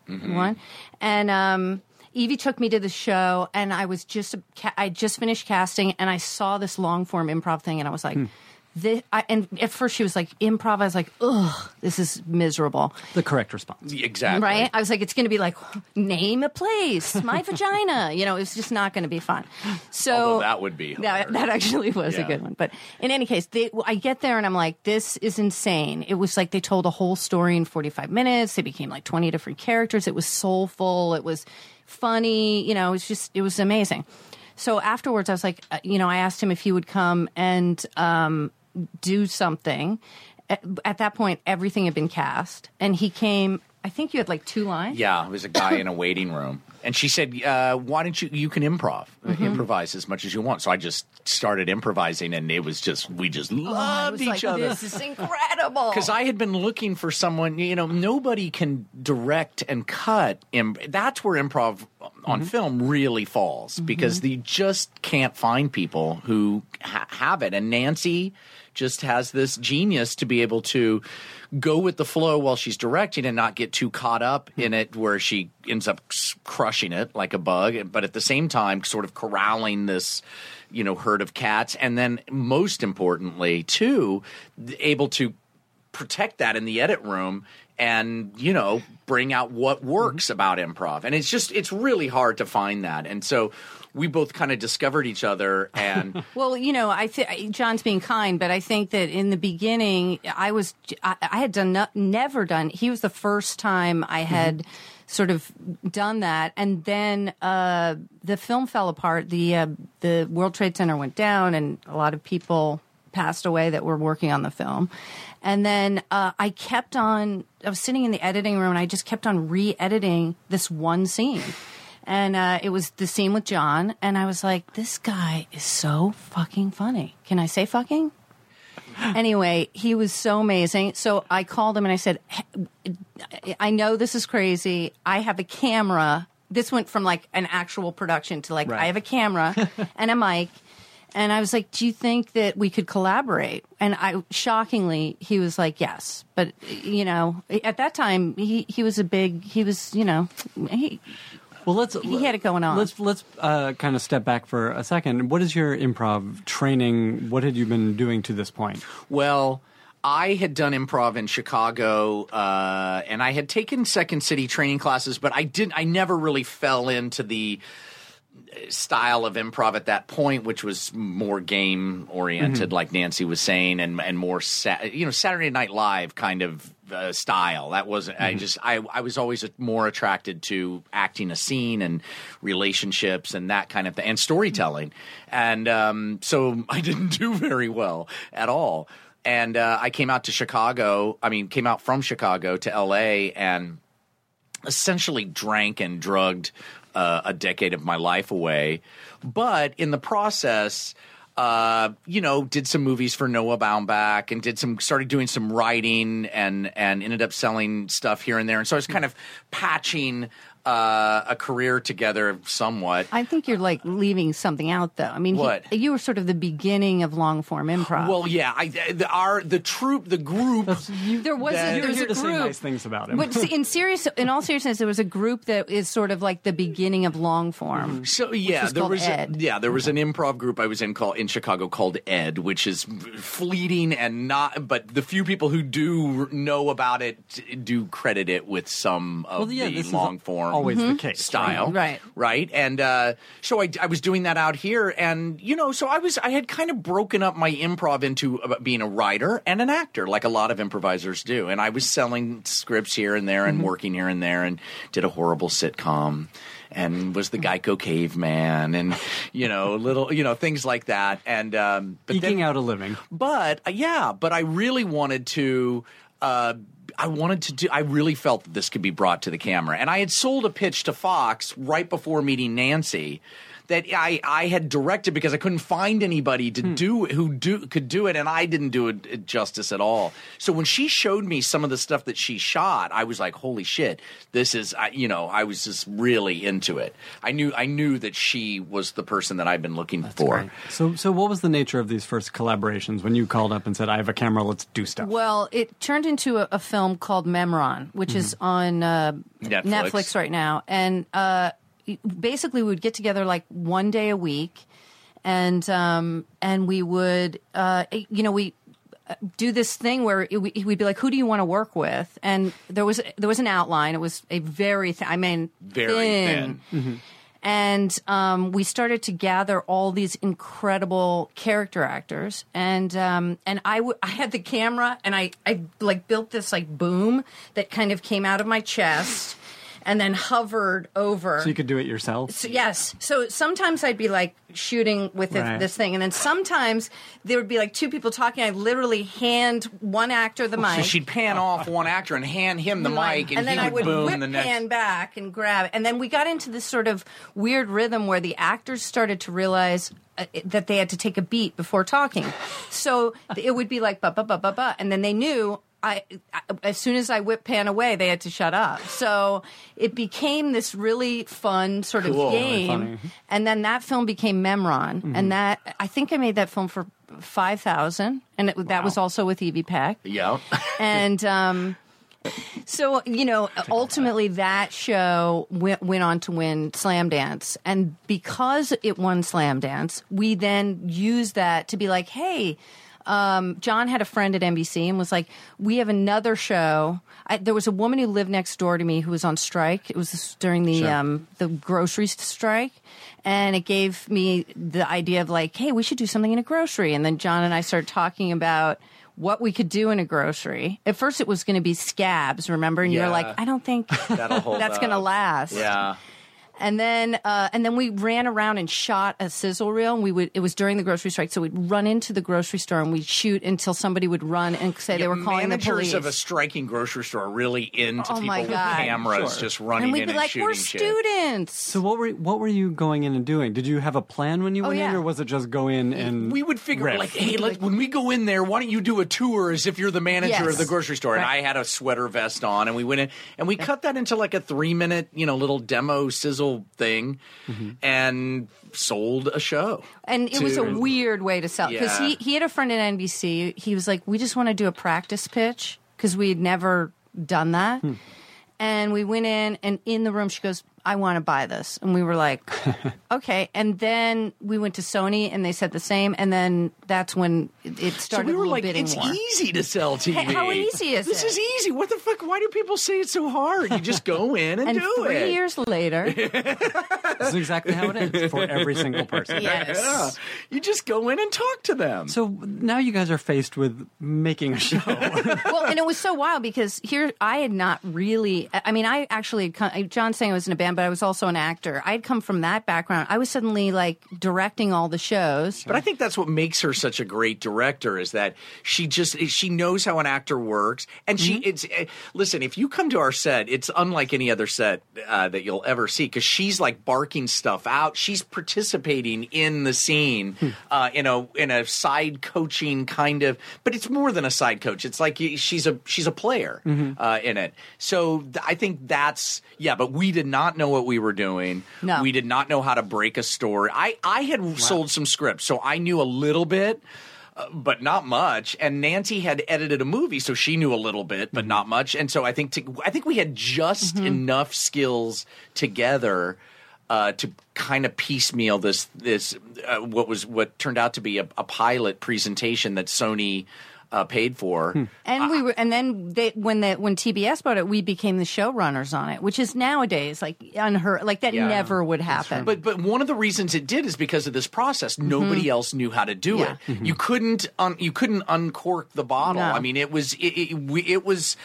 Speaker 4: one. And um, Evie took me to the show, and I was just ca- I just finished casting, and I saw this long form improv thing, and I was like. This, I, and at first she was like improv. I was like, ugh, this is miserable,
Speaker 6: The correct response.
Speaker 5: exactly
Speaker 4: right? I was like, it's going to be like name a place, my vagina. You know, it's just not going to be fun. So
Speaker 5: Although that would be
Speaker 4: that, that actually was a good one. But in any case, they, I get there and I'm like, this is insane. It was like they told a whole story in 45 minutes. They became like 20 different characters. It was soulful. It was funny. You know, it was just, it was amazing. So afterwards, I was like, uh, you know, I asked him if he would come and um, do something. At, at that point, everything had been cast, and he came. I think you had like two lines.
Speaker 5: yeah it was a guy in a waiting room and she said uh, why don't you you can improv
Speaker 4: Mm-hmm.
Speaker 5: improvise as much as you want so i just started improvising and it was just we just
Speaker 4: I
Speaker 5: loved
Speaker 4: was
Speaker 5: each
Speaker 4: like,
Speaker 5: other
Speaker 4: this is incredible.
Speaker 5: Because I had been looking for someone, you know, nobody can direct and cut. Im- that's where improv on mm-hmm. film really falls mm-hmm. because you just can't find people who ha- have it. And Nancy just has this genius to be able to go with the flow while she's directing and not get too caught up hmm. in it where she ends up crushing it like a bug, but at the same time, sort of corralling this you know herd of cats. And then most importantly too able to protect that in the edit room and you know bring out what works about improv and it's just it's really hard to find that and so we both kind of discovered each other and
Speaker 4: Well, you know, I th- John's being kind, but I think that in the beginning, I was I, I had done never done. He was the first time I had sort of done that, and then uh, the film fell apart. The uh, the World Trade Center went down, and a lot of people passed away that were working on the film. And then uh, I kept on. I was sitting in the editing room, and I just kept on re-editing this one scene and uh, it was the scene with John, and I was like, "This guy is so fucking funny." Can I say fucking? anyway, he was so amazing. So I called him and I said, "Hey, "I know this is crazy. I have a camera. This went from like an actual production to like
Speaker 6: Right.
Speaker 4: I have a camera and a mic." And I was like, "Do you think that we could collaborate?" And I shockingly, he was like, "Yes." But you know, at that time, he he was a big. He was, you know, he
Speaker 6: Well, let's.
Speaker 4: He had it going on.
Speaker 6: Let's let's uh, kind of step back for a second. What is your improv training? What had you been doing to this point?
Speaker 5: Well, I had done improv in Chicago, uh, and I had taken Second City training classes, but I didn't. I never really fell into the style of improv at that point, which was more game oriented, like Nancy was saying, and and more sa- you know Saturday Night Live kind of uh, style. That wasn't. I just I I was always more attracted to acting a scene and relationships and that kind of thing, and storytelling, and um, so I didn't do very well at all. And uh, I came out to Chicago. I mean, came out from Chicago to L.A. and essentially drank and drugged uh, a decade of my life away. But in the process, uh, you know, did some movies for Noah Baumbach and did some started doing some writing and and ended up selling stuff here and there. And so I was kind of patching uh, a career together somewhat.
Speaker 4: I think you're like leaving something out, though. I mean, he-
Speaker 5: What?
Speaker 4: you were sort of the beginning of long form improv.
Speaker 5: Well, yeah, I, the, our the troop, the group.
Speaker 4: there was
Speaker 5: that-
Speaker 4: a,
Speaker 6: You're
Speaker 4: there was
Speaker 6: here
Speaker 4: a
Speaker 6: to say
Speaker 4: group.
Speaker 6: nice things about him.
Speaker 4: But in serious, in all seriousness, there was a group that is sort of like the beginning of long form.
Speaker 5: So yeah,
Speaker 4: was
Speaker 5: there
Speaker 4: called
Speaker 5: was a, yeah there was an improv group I was in called in Chicago called Ed, which is fleeting and not. But the few people who do know about it do credit it with some of
Speaker 6: Well, yeah,
Speaker 5: the long form.
Speaker 6: Always the case.
Speaker 5: style,
Speaker 4: Right.
Speaker 5: Right, and uh, so I, I was doing that out here, and you know, so I was I had kind of broken up my improv into uh, being a writer and an actor, like a lot of improvisers do, and I was selling scripts here and there and
Speaker 6: Mm-hmm.
Speaker 5: working here and there, and did a horrible sitcom. And was the Geico caveman, and you know, little, you know, things like that, and um, but
Speaker 6: Eking
Speaker 5: then,
Speaker 6: out a living.
Speaker 5: but uh, yeah, but I really wanted to. Uh, I wanted to do. I really felt that this could be brought to the camera, and I had sold a pitch to Fox right before meeting Nancy. That I, I had directed because I couldn't find anybody to do who do could do it, and I didn't do it justice at all. So when she showed me some of the stuff that she shot, I was like, "Holy shit! This is I, you know." I was just really into it. I knew I knew that she was the person that I've been looking for.
Speaker 6: Right. So, so what was the nature of these first collaborations when you called up and said, "I have a camera, let's do stuff"?
Speaker 4: Well, it turned into a, a film called Memron, which is on uh,
Speaker 5: Netflix.
Speaker 4: Netflix right now, and uh, basically we would get together like one day a week, and um, and we would, uh, you know, we uh, do this thing where it, we- we'd be like, "Who do you want to work with?" And there was there was an outline. It was a very, th- I mean,
Speaker 5: Very
Speaker 4: thin.
Speaker 5: thin.
Speaker 4: And um, we started to gather all these incredible character actors, and um, and I, w- I had the camera, and I, I like built this like boom that kind of came out of my chest, and then hovered over.
Speaker 6: so you could do it yourself.
Speaker 4: So, yes. So sometimes I'd be like shooting with it-
Speaker 6: Right.
Speaker 4: this thing, and then sometimes there would be like two people talking. I'd literally hand one actor the mic.
Speaker 5: So she'd pan off one actor and hand him the mic, and,
Speaker 4: then
Speaker 5: he
Speaker 4: I would
Speaker 5: boom
Speaker 4: whip
Speaker 5: the next.
Speaker 4: pan back and grab it. And then we got into this sort of weird rhythm where the actors started to realize uh, that they had to take a beat before talking. So it would be like ba ba ba ba ba, and then they knew. I, as soon as I whip pan away, they had to shut up. So it became this really fun sort of
Speaker 5: Cool. Really
Speaker 4: game.
Speaker 6: funny.
Speaker 4: And then that film became Memron, and that I think I made that film for five thousand, and it, that was also with Evie Peck
Speaker 5: Yeah.
Speaker 4: and um, so you know ultimately that show went, went on to win Slamdance and because it won Slamdance we then used that to be like hey um, John had a friend at NBC and was like, "We have another show." I, there was a woman who lived next door to me who was on strike. It was during the um, the grocery strike, and it gave me the idea of like, "Hey, we should do something in a grocery." And then John and I started talking about what we could do in a grocery. At first, it was going to be scabs, remember? And you
Speaker 5: Yeah.
Speaker 4: were like, "I don't think that's going to last."
Speaker 5: Yeah.
Speaker 4: And then, uh, and then we ran around and shot a sizzle reel. And we would. It was during the grocery strike, so we'd run into the grocery store and we'd shoot until somebody would run and say they were calling the
Speaker 5: Managers
Speaker 4: police.
Speaker 5: of a striking grocery store are really into
Speaker 4: Oh
Speaker 5: people
Speaker 4: my
Speaker 5: with
Speaker 4: God.
Speaker 5: cameras just running
Speaker 4: and we'd
Speaker 5: in
Speaker 4: be
Speaker 5: and
Speaker 4: like,
Speaker 5: shooting
Speaker 4: "We're
Speaker 5: shit.
Speaker 4: students."
Speaker 6: So what were what were you going in and doing? Did you have a plan when you
Speaker 4: Oh,
Speaker 6: went in, or was it just go in and
Speaker 5: We would figure
Speaker 6: riff?
Speaker 5: like, hey, let, when we go in there, why don't you do a tour as if you're the manager
Speaker 4: Yes.
Speaker 5: of the grocery store? And I had a sweater vest on, and we went in and we cut that into like a three minute, you know, little demo sizzle thing,
Speaker 4: Mm-hmm.
Speaker 5: and sold a show.
Speaker 4: And it was a weird way to sell because
Speaker 5: Yeah.
Speaker 4: he he had a friend at NBC. He was like, "We just want to do a practice pitch because we'd never done that." And we went in, and in the room, she goes, "I want to buy this," and we were like, "Okay." And then we went to Sony, and they said the same. And then that's when it it
Speaker 5: So
Speaker 4: started.
Speaker 5: we
Speaker 4: a
Speaker 5: were
Speaker 4: little
Speaker 5: like, it's
Speaker 4: war.
Speaker 5: easy to sell TV.
Speaker 4: Hey, how easy is
Speaker 5: this
Speaker 4: this
Speaker 5: is easy. What the fuck? Why do people say it's so hard? You just go in and,
Speaker 4: And
Speaker 5: do
Speaker 4: three
Speaker 5: it.
Speaker 4: years later,
Speaker 6: This is exactly how it is for every single person.
Speaker 4: yes.
Speaker 5: Yeah. You just go in and talk to them.
Speaker 6: So now you guys are faced with making a show.
Speaker 4: well, and it was so wild because here I had not really. I mean, I actually John saying I was in a band, but I was also an actor. I'd come from that background. I was suddenly like directing all the shows.
Speaker 5: But I think that's what makes her such a great director is that she just she knows how an actor works, and she
Speaker 4: Mm-hmm.
Speaker 5: it's eh, listen. If you come to our set, it's unlike any other set uh, that you'll ever see because she's like barking stuff out. She's participating in the scene
Speaker 4: Hmm.
Speaker 5: uh, in a in a side coaching kind of, but it's more than a side coach. It's like she's a she's a player
Speaker 4: Mm-hmm.
Speaker 5: uh, in it. So th- I think that's yeah. But we did not know what we were doing.
Speaker 4: No.
Speaker 5: we did not know how to break a story. I I had sold some scripts, so I knew a little bit. uh, But not much, and Nancy had edited a movie, so she knew a little bit,
Speaker 4: Mm-hmm.
Speaker 5: but not much. And so I think to, I think we had just enough skills together uh, to kind of piecemeal this this uh, what was what turned out to be a, a pilot presentation that Sony uh, paid for. Hmm.
Speaker 4: And we were, and then they, when the when TBS bought it, we became the showrunners on it, which is nowadays like unheard, like that
Speaker 5: Yeah.
Speaker 4: never would happen.
Speaker 5: But but one of the reasons it did is because of this process. Mm-hmm. Nobody else knew how to do
Speaker 4: Yeah.
Speaker 5: it. You couldn't un, you couldn't uncork the bottle.
Speaker 4: No.
Speaker 5: I mean, it was it, it, we, it was.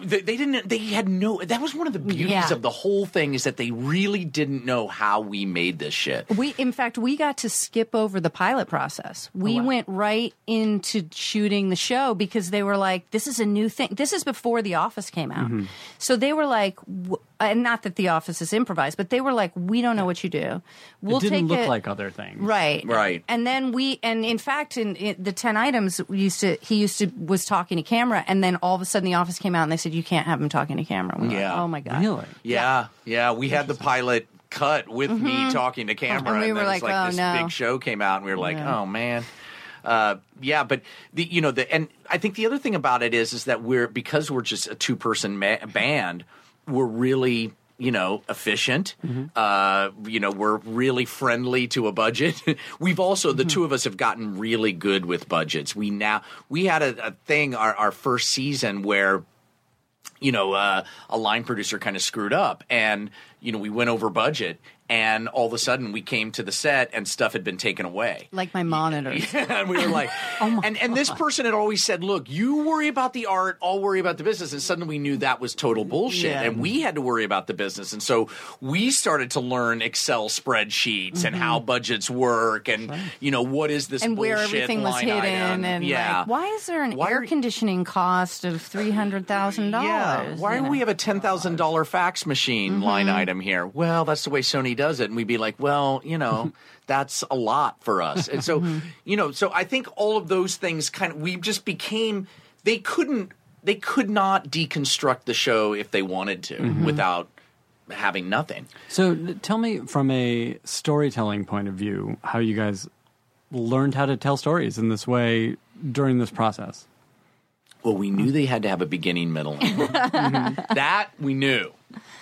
Speaker 5: They, they didn't. They had no. That was one of the beauties
Speaker 4: Yeah.
Speaker 5: of the whole thing is that they really didn't know how we made this shit.
Speaker 4: We, in fact, we got to skip over the pilot process. We oh, went right into shooting the show because they were like, "This is a new thing." This is before The Office came out, mm-hmm. so they were like, and not that The Office is improvised, but they were like, "We don't know what you do. We'll
Speaker 6: it didn't
Speaker 4: take
Speaker 6: look
Speaker 4: it
Speaker 6: like other things.
Speaker 4: Right.
Speaker 5: Right.
Speaker 4: And then we, and in fact, in, in the 10 items, we used to, he used to, was talking to camera, and then all of a sudden the office came out and they said, you can't have him talking to camera. We were like,
Speaker 5: Yeah.
Speaker 4: oh my God.
Speaker 6: Really?
Speaker 5: Yeah, yeah. We had the pilot cut with me talking to camera,
Speaker 4: Mm-hmm. And we
Speaker 5: then
Speaker 4: were
Speaker 5: it was
Speaker 4: like,
Speaker 5: like
Speaker 4: oh,
Speaker 5: this
Speaker 4: no.
Speaker 5: big show came out, and we were like,
Speaker 4: Yeah.
Speaker 5: oh man. Uh, yeah, but the you know the and I think the other thing about it is is that we're because we're just a two person ma- band, we're really you know efficient.
Speaker 4: Mm-hmm.
Speaker 5: Uh, you know we're really friendly to a budget. We've also
Speaker 4: Mm-hmm.
Speaker 5: the two of us have gotten really good with budgets. We now we had a, a thing our, our first season where you know, uh, a line producer kind of screwed up, and you know, we went over budget, and all of a sudden we came to the set and stuff had been taken away.
Speaker 4: Like my monitors.
Speaker 5: and we were like,
Speaker 4: Oh my
Speaker 5: and and this person had always said, "Look, you worry about the art, I'll worry about the business." And suddenly we knew that was total bullshit,
Speaker 4: Yeah.
Speaker 5: and we had to worry about the business. And so we started to learn Excel spreadsheets and how budgets work, and you know what is this
Speaker 4: Mm-hmm. and where everything was hidden,
Speaker 5: item?
Speaker 4: and
Speaker 5: yeah.
Speaker 4: like, why is there an
Speaker 5: Why
Speaker 4: air
Speaker 5: are-
Speaker 4: conditioning cost of $300000
Speaker 5: Yeah.
Speaker 4: dollars?
Speaker 5: Why do we have a ten thousand dollar fax machine line
Speaker 4: Mm-hmm.
Speaker 5: item here? Well, that's the way Sony does it, and we'd be like, well, you know, that's a lot for us. And so,
Speaker 4: Mm-hmm.
Speaker 5: you know, so I think all of those things kind of we just became they couldn't they could not deconstruct the show if they wanted to
Speaker 4: Mm-hmm.
Speaker 5: without having nothing.
Speaker 6: So tell me from a storytelling point of view how you guys learned how to tell stories in this way during this process.
Speaker 5: Well, we knew they had to have a beginning, middle, and end. that we knew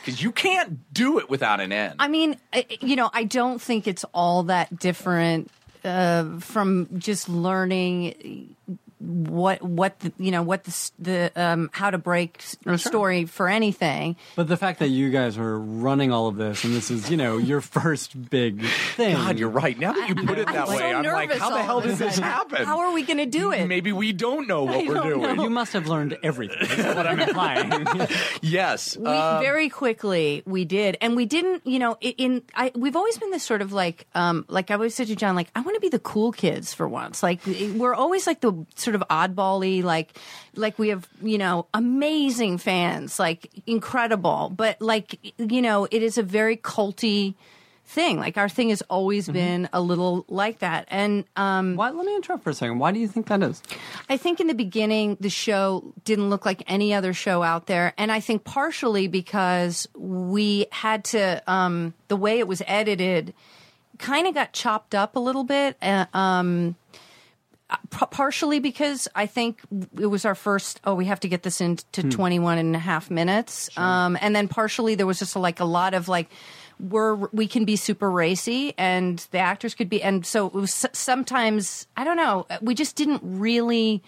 Speaker 5: because you can't do it without an end.
Speaker 4: I mean, you know, I don't think it's all that different uh, from just learning what what the, you know what the the um, how to break s- a story for anything.
Speaker 6: But the fact that you guys are running all of this and this is, you know, your first big thing.
Speaker 5: God, you're right. Now that you put it that
Speaker 4: I'm
Speaker 5: way,
Speaker 4: so
Speaker 5: I'm like, how the hell does this happen?
Speaker 4: How are we going to do it?
Speaker 5: Maybe we don't know what we're doing.
Speaker 4: know.
Speaker 6: You must have learned everything. Is what I'm implying.
Speaker 5: Yes.
Speaker 4: we
Speaker 5: uh,
Speaker 4: very quickly we did and we didn't you know i- in I, we've always been this sort of like um like i always said to john like i want to be the cool kids for once like we're always like the sort of oddball-y like like we have you know amazing fans like incredible but like you know it is a very culty thing like our thing has always
Speaker 5: Mm-hmm.
Speaker 4: been a little like that and um
Speaker 6: Why, let me interrupt for a second. Why do you think that is?
Speaker 4: I think in the beginning, the show didn't look like any other show out there. And I think partially because we had to, um, the way it was edited kind of got chopped up a little bit. Uh, um, partially because I think it was our first, oh, we have to get this into 21 and a half minutes. Um, and then partially there was just like a lot of like, we're, we can be super racy and the actors could be, and so it was sometimes, I don't know, we just didn't really,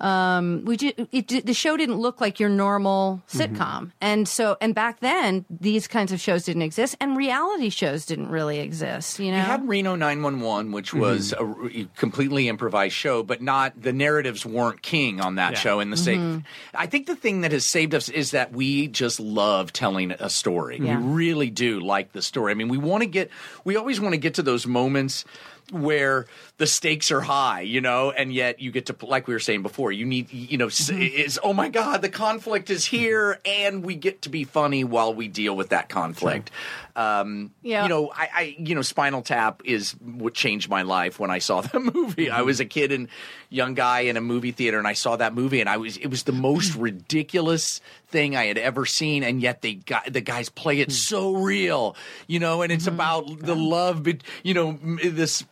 Speaker 4: um, we just, it, di- the show didn't look like your normal sitcom. Mm-hmm. And so, and back then these kinds of shows didn't exist and reality shows didn't really exist, you know?
Speaker 5: We had Reno 911, which mm-hmm. was a r- completely improvised show, but not the narratives weren't king on that
Speaker 6: Yeah.
Speaker 5: show. And the mm-hmm. sa- I think the thing that has saved us is that we just love telling a story.
Speaker 4: Yeah.
Speaker 5: We really do like the story. I mean, we want to get, we always want to get to those moments where the stakes are high, you know, and yet you get to, like we were saying before, you need, you know, mm-hmm. is oh my God, the conflict is here, and we get to be funny while we deal with that conflict. Um,
Speaker 4: Yeah.
Speaker 5: You know, I, I, you know, Spinal Tap is what changed my life when I saw that movie. I mm-hmm. was a kid and young guy in a movie theater, and I saw that movie, and I was, it was the most mm. ridiculous thing I had ever seen, and yet they got the guys play it mm. so real, you know, and it's mm-hmm. about the love, bet- you know, this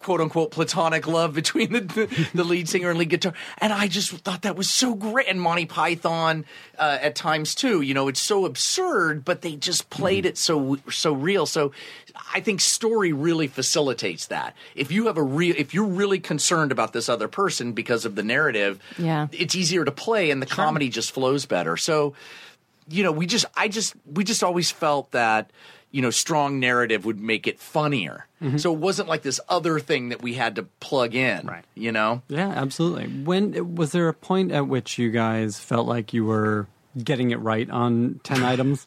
Speaker 5: quote unquote platonic love between the, the, the lead singer and lead guitar. And I just thought that was so great. And Monty Python uh, at times too. You know, it's so absurd, but they just played it so so real. So I think story really facilitates that. If you have a real, if you're really concerned about this other person because of the narrative,
Speaker 4: Yeah.
Speaker 5: it's easier to play, and the comedy just flows better. So you know, we just, I just, we just always felt that, you know, strong narrative would make it funnier. Mm-hmm. So it wasn't like this other thing that we had to plug in,
Speaker 6: Right.
Speaker 5: You know,
Speaker 6: Yeah, absolutely. When was there a point at which you guys felt like you were getting it right on 10 items?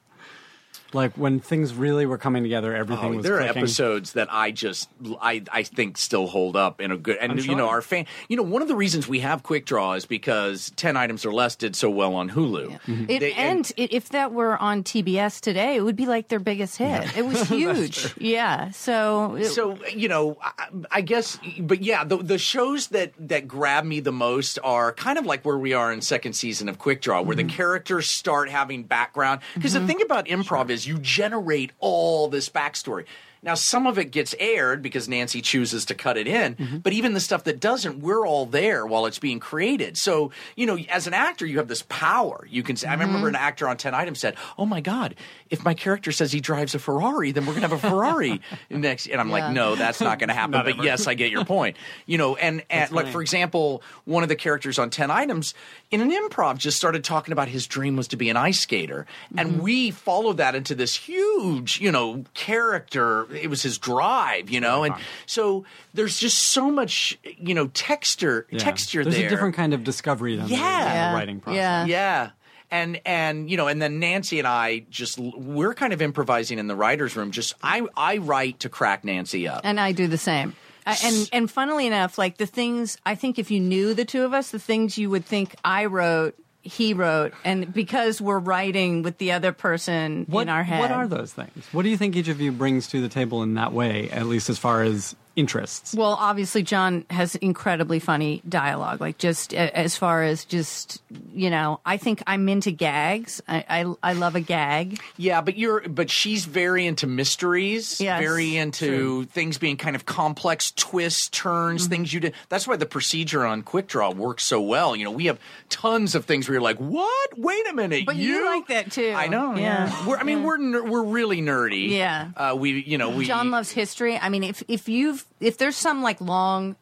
Speaker 6: Like when things really were coming together, everything
Speaker 5: Oh,
Speaker 6: was
Speaker 5: there are episodes that I just I I think still hold up in a good and
Speaker 6: I'm
Speaker 5: you know our fan you know one of the reasons we have quick draw is because ten items or less did so well on Hulu. Mm-hmm.
Speaker 4: It,
Speaker 5: They-
Speaker 4: and it, if that were on TBS today, it would be like their biggest hit. It was huge. yeah. So, it-
Speaker 5: so you know I, I guess but yeah the the shows that that grab me the most are kind of like where we are in second season of quick draw where the mm-hmm. characters start having background. Because the mm-hmm. thing about improv is you generate all this backstory now some of it gets aired because nancy chooses to cut it in but even the stuff that doesn't we're all there while it's being created. So you know as an actor you have this power. You can say i remember an actor on 10 items said oh my god if my character says he drives a ferrari then we're going to have a ferrari next. And i'm
Speaker 4: Yeah.
Speaker 5: like no that's not going to happen but yes i get your point. You know and, and like for example one of the characters on 10 items in an improv just started talking about his dream was to be an ice skater. And we followed that into this huge you know character it was his drive you know and so there's just so much you know texture
Speaker 6: Yeah.
Speaker 5: texture
Speaker 6: There's
Speaker 5: there
Speaker 6: a different kind of discovery than
Speaker 5: Yeah.
Speaker 6: the,
Speaker 4: Yeah.
Speaker 6: the writing process.
Speaker 4: Yeah.
Speaker 5: yeah. And and you know, and then Nancy and I just we're kind of improvising in the writers' room. Just I I write to crack Nancy up.
Speaker 4: and I do the same. I, and and funnily enough, like the things I think if you knew the two of us, the things you would think I wrote, he wrote, and because we're writing with the other person
Speaker 6: What,
Speaker 4: in our head.
Speaker 6: what are those things? What do you think each of you brings to the table in that way, at least as far as interests?
Speaker 4: Well, obviously, John has incredibly funny dialogue. Like, just as far as just, you know, I think I'm into gags. I, I, I love a gag.
Speaker 5: Yeah, but you're but she's very into mysteries,
Speaker 4: Yes,
Speaker 5: very into
Speaker 4: true.
Speaker 5: things being kind of complex twists, turns, things you did. That's why the procedure on Quick Draw works so well. You know, we have tons of things where you're like, "What? Wait a minute,
Speaker 4: But you like that too.
Speaker 5: I know. Yeah,
Speaker 4: Yeah.
Speaker 5: we're, I mean, we're ner- we're really nerdy.
Speaker 4: Yeah.
Speaker 5: uh, we you know we
Speaker 4: John loves history. I mean, if if you've if there's some like long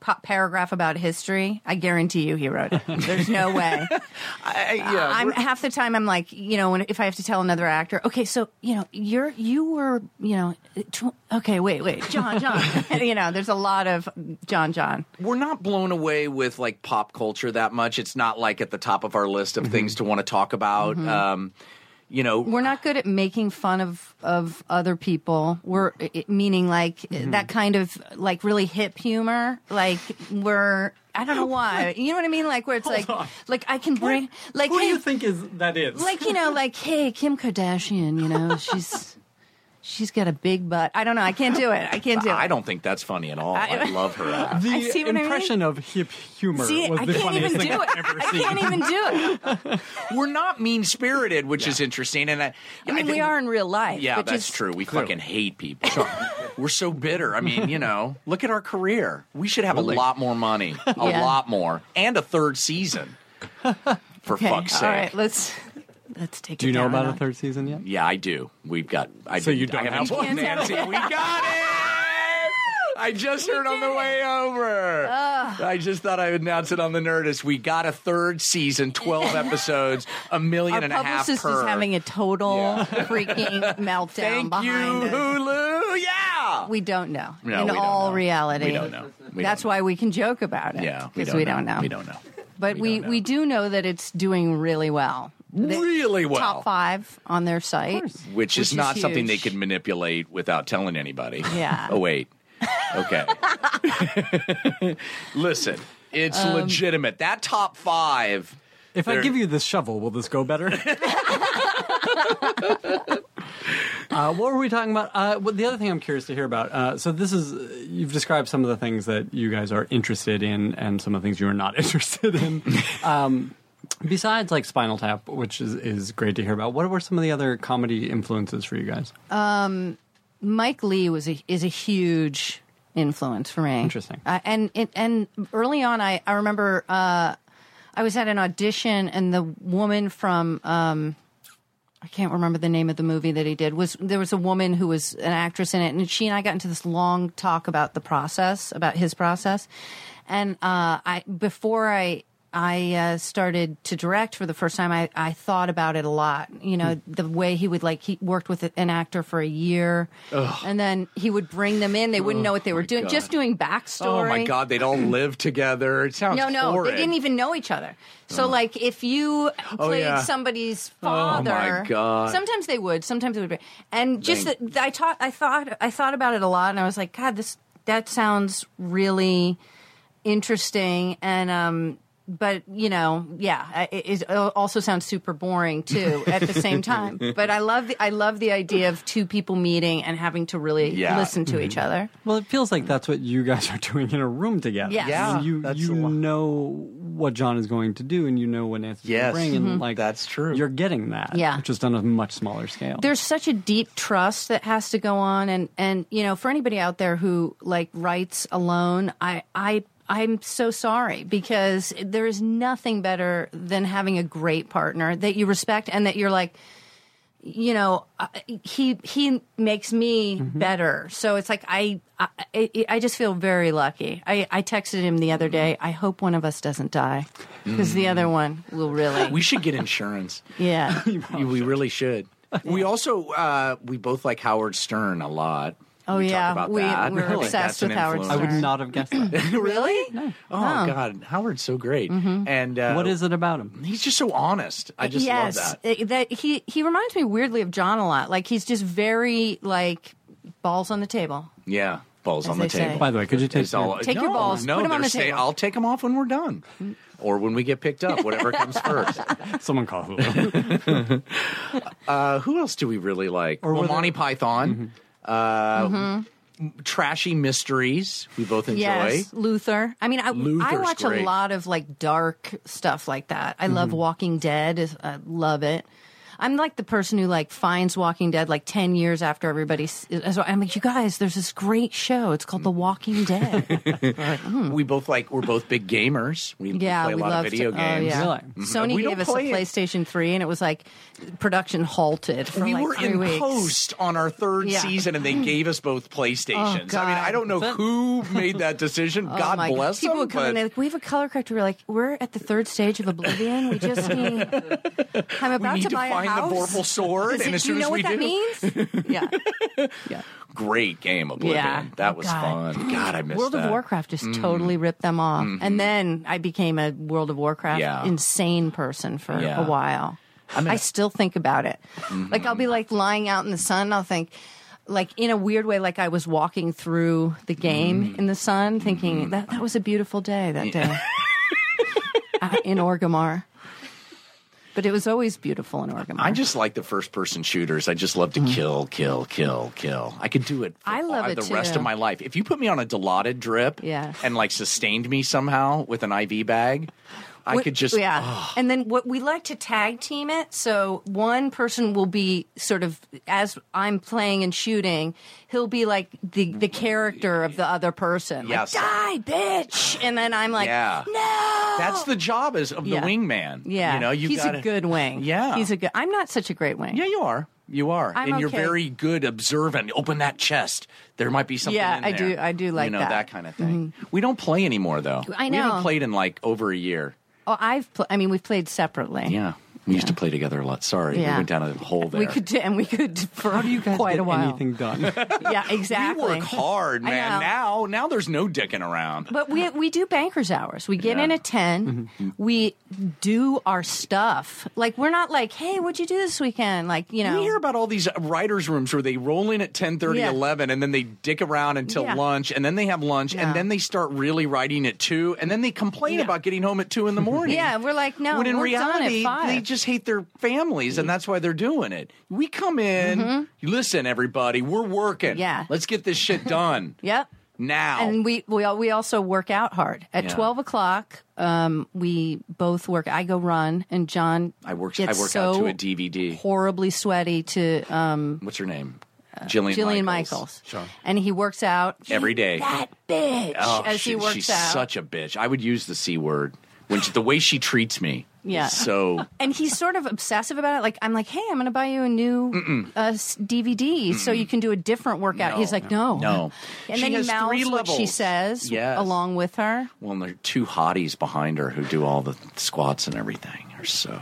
Speaker 4: pa- paragraph about history, I guarantee you he wrote it. There's no way.
Speaker 5: I, yeah,
Speaker 4: I'm half the time I'm like, you know, when if I have to tell another actor, okay, so you know, you're you were, you know, tw- okay, wait, wait, John, John, you know, there's a lot of John, John.
Speaker 5: we're not blown away with like pop culture that much. It's not like at the top of our list of things to want to talk about. Um, you know,
Speaker 4: We're not good at making fun of of other people. We're it, meaning like mm-hmm. that kind of like really hip humor. Like we're I don't know why. You know what I mean? Like where it's like
Speaker 6: on.
Speaker 4: like I can bring like
Speaker 6: Who do you think is that is?
Speaker 4: like you know like hey Kim Kardashian. You know she's she's got a big butt. I don't know. I can't do it. I can't do it.
Speaker 5: I don't think that's funny at all. I,
Speaker 4: I-
Speaker 5: love her act.
Speaker 6: the
Speaker 4: I see what I mean.
Speaker 6: impression of hip humor
Speaker 4: See,
Speaker 6: was
Speaker 4: I
Speaker 6: the
Speaker 4: can't
Speaker 6: funniest
Speaker 4: even
Speaker 6: thing
Speaker 4: do it.
Speaker 6: I've ever
Speaker 4: I
Speaker 6: seen.
Speaker 4: can't even do it.
Speaker 5: We're not mean spirited, which is interesting. And I,
Speaker 4: I mean,
Speaker 5: think-
Speaker 4: we are in real life.
Speaker 5: Yeah,
Speaker 4: which
Speaker 5: that's
Speaker 4: is,
Speaker 5: true. We fucking hate people. We're so bitter. I mean, you know, look at our career. We should have
Speaker 6: Really?
Speaker 5: a lot more money, a
Speaker 4: Yeah.
Speaker 5: lot more, and a third season. For
Speaker 4: Okay,
Speaker 5: fuck's sake.
Speaker 4: all right. Let's let's take.
Speaker 6: Do you
Speaker 4: it
Speaker 6: know
Speaker 4: down
Speaker 6: about a third season yet?
Speaker 5: Yeah, I do. We've got. I
Speaker 6: So you
Speaker 5: didn't- I
Speaker 6: don't
Speaker 5: haven't
Speaker 6: have
Speaker 4: one?
Speaker 5: Nancy. We got it. I just heard on the way over. I just thought I would announce it on the Nerdist. We got a third season, twelve episodes, a million
Speaker 4: Our
Speaker 5: and a half
Speaker 4: publicist
Speaker 5: per.
Speaker 4: is having a total freaking meltdown
Speaker 5: Thank
Speaker 4: behind
Speaker 5: you,
Speaker 4: us.
Speaker 5: Hulu. Yeah.
Speaker 4: We don't know.
Speaker 5: No,
Speaker 4: In
Speaker 5: we don't
Speaker 4: all
Speaker 5: know.
Speaker 4: reality,
Speaker 5: We don't know. We
Speaker 4: That's
Speaker 5: don't
Speaker 4: why we can joke about it.
Speaker 5: yeah, we
Speaker 4: because
Speaker 5: don't,
Speaker 4: we
Speaker 5: know.
Speaker 4: don't know.
Speaker 5: We don't know.
Speaker 4: But
Speaker 5: We
Speaker 4: we
Speaker 5: don't
Speaker 4: we
Speaker 5: know.
Speaker 4: do know that it's doing really well. The
Speaker 5: Really well.
Speaker 4: Top five on their site,
Speaker 5: Which, is
Speaker 4: Which
Speaker 5: not
Speaker 4: is
Speaker 5: something they
Speaker 4: huge.
Speaker 5: could manipulate without telling anybody.
Speaker 4: Yeah.
Speaker 5: Oh wait. Okay. Listen, it's
Speaker 4: Um,
Speaker 5: legitimate. That top five.
Speaker 6: If I give you this shovel, will this go better? uh, what were we talking about? Uh, well, the other thing I'm curious to hear about. Uh, so this is you've described some of the things that you guys are interested in, and some of the things you are not interested in. um, besides like Spinal Tap, which is is great to hear about. What were some of the other comedy influences for you guys?
Speaker 4: Um, Mike Leigh was a, is a huge influence for me.
Speaker 6: Interesting.
Speaker 4: Uh, and it, and early on, I I remember uh, I was at an audition, and the woman from um, I can't remember the name of the movie that he did was there was a woman who was an actress in it, and she and I got into this long talk about the process, about his process, and uh, I before I. I uh, started to direct for the first time. I, I thought about it a lot. You know, the way he would like, he worked with an actor for a year and then he would bring them in. They wouldn't know what they were doing,
Speaker 5: God.
Speaker 4: just doing backstory.
Speaker 5: Oh my God, they don't live together. It sounds
Speaker 4: No, no,
Speaker 5: horrid.
Speaker 4: they didn't even know each other. So, like, if you played
Speaker 5: yeah.
Speaker 4: somebody's
Speaker 5: Oh, my
Speaker 4: father,
Speaker 5: God.
Speaker 4: sometimes they would, sometimes it would be, and just
Speaker 5: Thank-
Speaker 4: that, I taught, I thought, I thought about it a lot, and I was like, God, this that sounds really interesting, and um, but you know, yeah, it, it also sounds super boring too at the same time. But I love the I love the idea of two people meeting and having to really
Speaker 5: Yeah.
Speaker 4: listen to each other.
Speaker 6: Well, it feels like that's what you guys are doing in a room together.
Speaker 4: Yes.
Speaker 5: Yeah,
Speaker 6: you
Speaker 5: that's
Speaker 6: you
Speaker 5: a
Speaker 6: know what John is going to do, and you know what Nancy's
Speaker 5: Yes.
Speaker 6: going to bring, and like
Speaker 5: That's true.
Speaker 6: You're getting that,
Speaker 4: Mm-hmm. Yeah.
Speaker 6: just on a much smaller scale.
Speaker 4: there's such a deep trust that has to go on and and you know for anybody out there who like writes alone i i i'm so sorry because there is nothing better than having a great partner that you respect and that you're like you know uh, he he makes me better so it's like i I, I I just feel very lucky. I, I texted him the other day. I hope one of us doesn't die because the other one will really.
Speaker 5: We should get insurance.
Speaker 4: yeah.
Speaker 5: we really should. We also uh, we both like Howard Stern a lot.
Speaker 4: Oh
Speaker 5: We talk
Speaker 4: yeah,
Speaker 5: about
Speaker 4: we
Speaker 5: that.
Speaker 4: we're
Speaker 5: Like,
Speaker 4: obsessed
Speaker 5: that's
Speaker 4: with Howard
Speaker 5: influence.
Speaker 6: I would not have guessed that.
Speaker 5: really?
Speaker 4: No.
Speaker 5: Oh
Speaker 4: No.
Speaker 5: God, Howard's so great.
Speaker 4: Mm-hmm.
Speaker 5: And uh,
Speaker 6: what is it about him?
Speaker 5: He's just so honest. I just
Speaker 4: yes,
Speaker 5: love that.
Speaker 4: uh, that he he reminds me weirdly of John a lot. Like he's just very like balls on the table.
Speaker 5: Yeah, balls
Speaker 4: As
Speaker 5: on the
Speaker 4: they say.
Speaker 5: table.
Speaker 6: By the way, could you take
Speaker 5: It's all,
Speaker 4: Take your balls,
Speaker 5: No,
Speaker 4: put 'em on the
Speaker 5: stay-
Speaker 4: table.
Speaker 5: I'll take them off when we're done, or when we get picked up. Whatever comes first.
Speaker 6: someone call Hulu?
Speaker 5: Uh, who else do we really like?
Speaker 6: Or
Speaker 5: well,
Speaker 6: whether-
Speaker 5: Monty Python. Uh, Trashy mysteries. We both enjoy.
Speaker 4: Yes, Luther. I mean, I I watch
Speaker 5: great.
Speaker 4: a lot of like dark stuff like that. I love Walking Dead. I love it. I'm like the person who like finds Walking Dead like ten years after everybody. s- so I'm like, you guys, there's this great show. It's called The Walking Dead. Hmm.
Speaker 5: We both like. We're both big gamers. We
Speaker 4: Yeah,
Speaker 5: play a
Speaker 4: we
Speaker 5: lot
Speaker 4: love
Speaker 5: of video
Speaker 4: to, oh,
Speaker 5: games.
Speaker 4: Oh, yeah.
Speaker 6: Really? Mm-hmm.
Speaker 4: Sony
Speaker 5: We
Speaker 4: gave us a
Speaker 5: play it.
Speaker 4: PlayStation 3, and it was like production halted for
Speaker 5: we
Speaker 4: like
Speaker 5: were
Speaker 4: three
Speaker 5: in
Speaker 4: weeks.
Speaker 5: post on our third
Speaker 4: Yeah.
Speaker 5: season, and they gave us both oh, PlayStations. I mean, I don't know who made that decision.
Speaker 4: Oh
Speaker 5: God
Speaker 4: my
Speaker 5: bless
Speaker 4: People
Speaker 5: them.
Speaker 4: would come in,
Speaker 5: but-
Speaker 4: they're like, we have a color corrector. We're like, we're at the third stage of Oblivion. We just need. I'm about
Speaker 5: we need
Speaker 4: to
Speaker 5: to
Speaker 4: buy
Speaker 5: find
Speaker 4: a house.
Speaker 5: The Vorpal sword,
Speaker 4: Is
Speaker 5: and
Speaker 4: it-
Speaker 5: as
Speaker 4: do you
Speaker 5: soon
Speaker 4: know
Speaker 5: as
Speaker 4: what
Speaker 5: we
Speaker 4: that
Speaker 5: do,
Speaker 4: means? yeah. yeah.
Speaker 5: great game, Oblivion.
Speaker 4: Yeah.
Speaker 5: That was
Speaker 4: God.
Speaker 5: fun. God, I missed
Speaker 4: World
Speaker 5: that. Mm-hmm.
Speaker 4: of Warcraft just totally ripped them off. And then I became a World of Warcraft
Speaker 5: Yeah.
Speaker 4: insane person for
Speaker 5: Yeah.
Speaker 4: a while. I, still think about it. Like I'll be like lying out in the sun. I'll think, like in a weird way, like I was walking through the game
Speaker 5: Mm-hmm.
Speaker 4: in the sun, thinking that that was a beautiful day that day uh, in Orgrimmar. But it was always beautiful in Orgrimmar.
Speaker 5: I just like the first person shooters. I just love to mm-hmm. kill, kill, kill, kill. I could do it for.
Speaker 4: I love
Speaker 5: all-
Speaker 4: it
Speaker 5: the rest of my life. If you put me on a Dilaudid drip
Speaker 4: Yeah.
Speaker 5: and like sustained me somehow with an IV bag, I
Speaker 4: What-
Speaker 5: could just
Speaker 4: yeah. And then what we like to tag team it. So one person will be sort of as I'm playing and shooting, he'll be like the the character of the other person.
Speaker 5: Yes.
Speaker 4: Like, die, bitch. And then I'm like,
Speaker 5: Yeah.
Speaker 4: no.
Speaker 5: That's the job is of
Speaker 4: Yeah.
Speaker 5: the wingman.
Speaker 4: yeah.
Speaker 5: you know, you
Speaker 4: he's
Speaker 5: gotta,
Speaker 4: a good wing.
Speaker 5: Yeah.
Speaker 4: he's a good. I'm not such a great wing.
Speaker 5: Yeah, you are. You are,
Speaker 4: I'm
Speaker 5: and you're very good observant. Open that chest. There might be something.
Speaker 4: Yeah, I do- I do like
Speaker 5: you know
Speaker 4: that. Mm-hmm.
Speaker 5: kind of thing. We don't play anymore, though.
Speaker 4: I know.
Speaker 5: We haven't played in like over a year.
Speaker 4: Oh, I've. Pl- I mean, we've played separately.
Speaker 5: Yeah, we used to play together a lot. Sorry, we went down a hole there.
Speaker 4: We could do, and we could for
Speaker 6: How do you guys
Speaker 4: quite
Speaker 6: get
Speaker 4: a while.
Speaker 6: anything done?
Speaker 4: Yeah, exactly.
Speaker 5: We work hard, man. Now, now there's no dicking around.
Speaker 4: But we we do bankers hours. We get
Speaker 5: Yeah.
Speaker 4: in at 10 mm-hmm. We do our stuff. Like we're not like, hey, what'd you do this weekend? Like you know,
Speaker 5: We hear about all these writers' rooms where they roll in at 10,
Speaker 4: Yeah.
Speaker 5: 11, and then they dick around until
Speaker 4: Yeah.
Speaker 5: lunch, and then they have lunch,
Speaker 4: Yeah.
Speaker 5: and then they start really writing at 2, and then they complain
Speaker 4: Yeah.
Speaker 5: about getting home at 2 in the morning.
Speaker 4: yeah, we're like, no,
Speaker 5: when in
Speaker 4: we're done
Speaker 5: reality,
Speaker 4: at five.
Speaker 5: they just hate their families, and that's why they're doing it. We come in, listen, everybody, we're working.
Speaker 4: Mm-hmm. Yeah.
Speaker 5: Let's get this shit done
Speaker 4: yep.
Speaker 5: now.
Speaker 4: And we we we also work out hard at
Speaker 5: Yeah.
Speaker 4: twelve o'clock. Um, we both work. I go run, and John.
Speaker 5: I work.
Speaker 4: Gets
Speaker 5: I work
Speaker 4: so
Speaker 5: out to a DVD.
Speaker 4: Horribly sweaty to um,
Speaker 5: What's her name? Jillian,
Speaker 4: Jillian
Speaker 5: Michaels.
Speaker 4: Michaels. And he works out
Speaker 5: Every day.
Speaker 4: That bitch
Speaker 5: Oh,
Speaker 4: as
Speaker 5: she-
Speaker 4: he works
Speaker 5: she's
Speaker 4: out.
Speaker 5: such a bitch. I would use the c word when she, the way she treats me.
Speaker 4: Yeah.
Speaker 5: So
Speaker 4: and he's sort of obsessive about it. Like I'm like, hey, I'm going to buy you a new uh, s- DVD so you can do a different workout.
Speaker 5: No.
Speaker 4: he's like, no,
Speaker 5: No.
Speaker 4: And
Speaker 5: She
Speaker 4: then he
Speaker 5: has
Speaker 4: mouths
Speaker 5: three
Speaker 4: what she says
Speaker 5: Yes.
Speaker 4: along with her.
Speaker 5: well, and there are two hotties behind her who do all the squats and everything. They're so.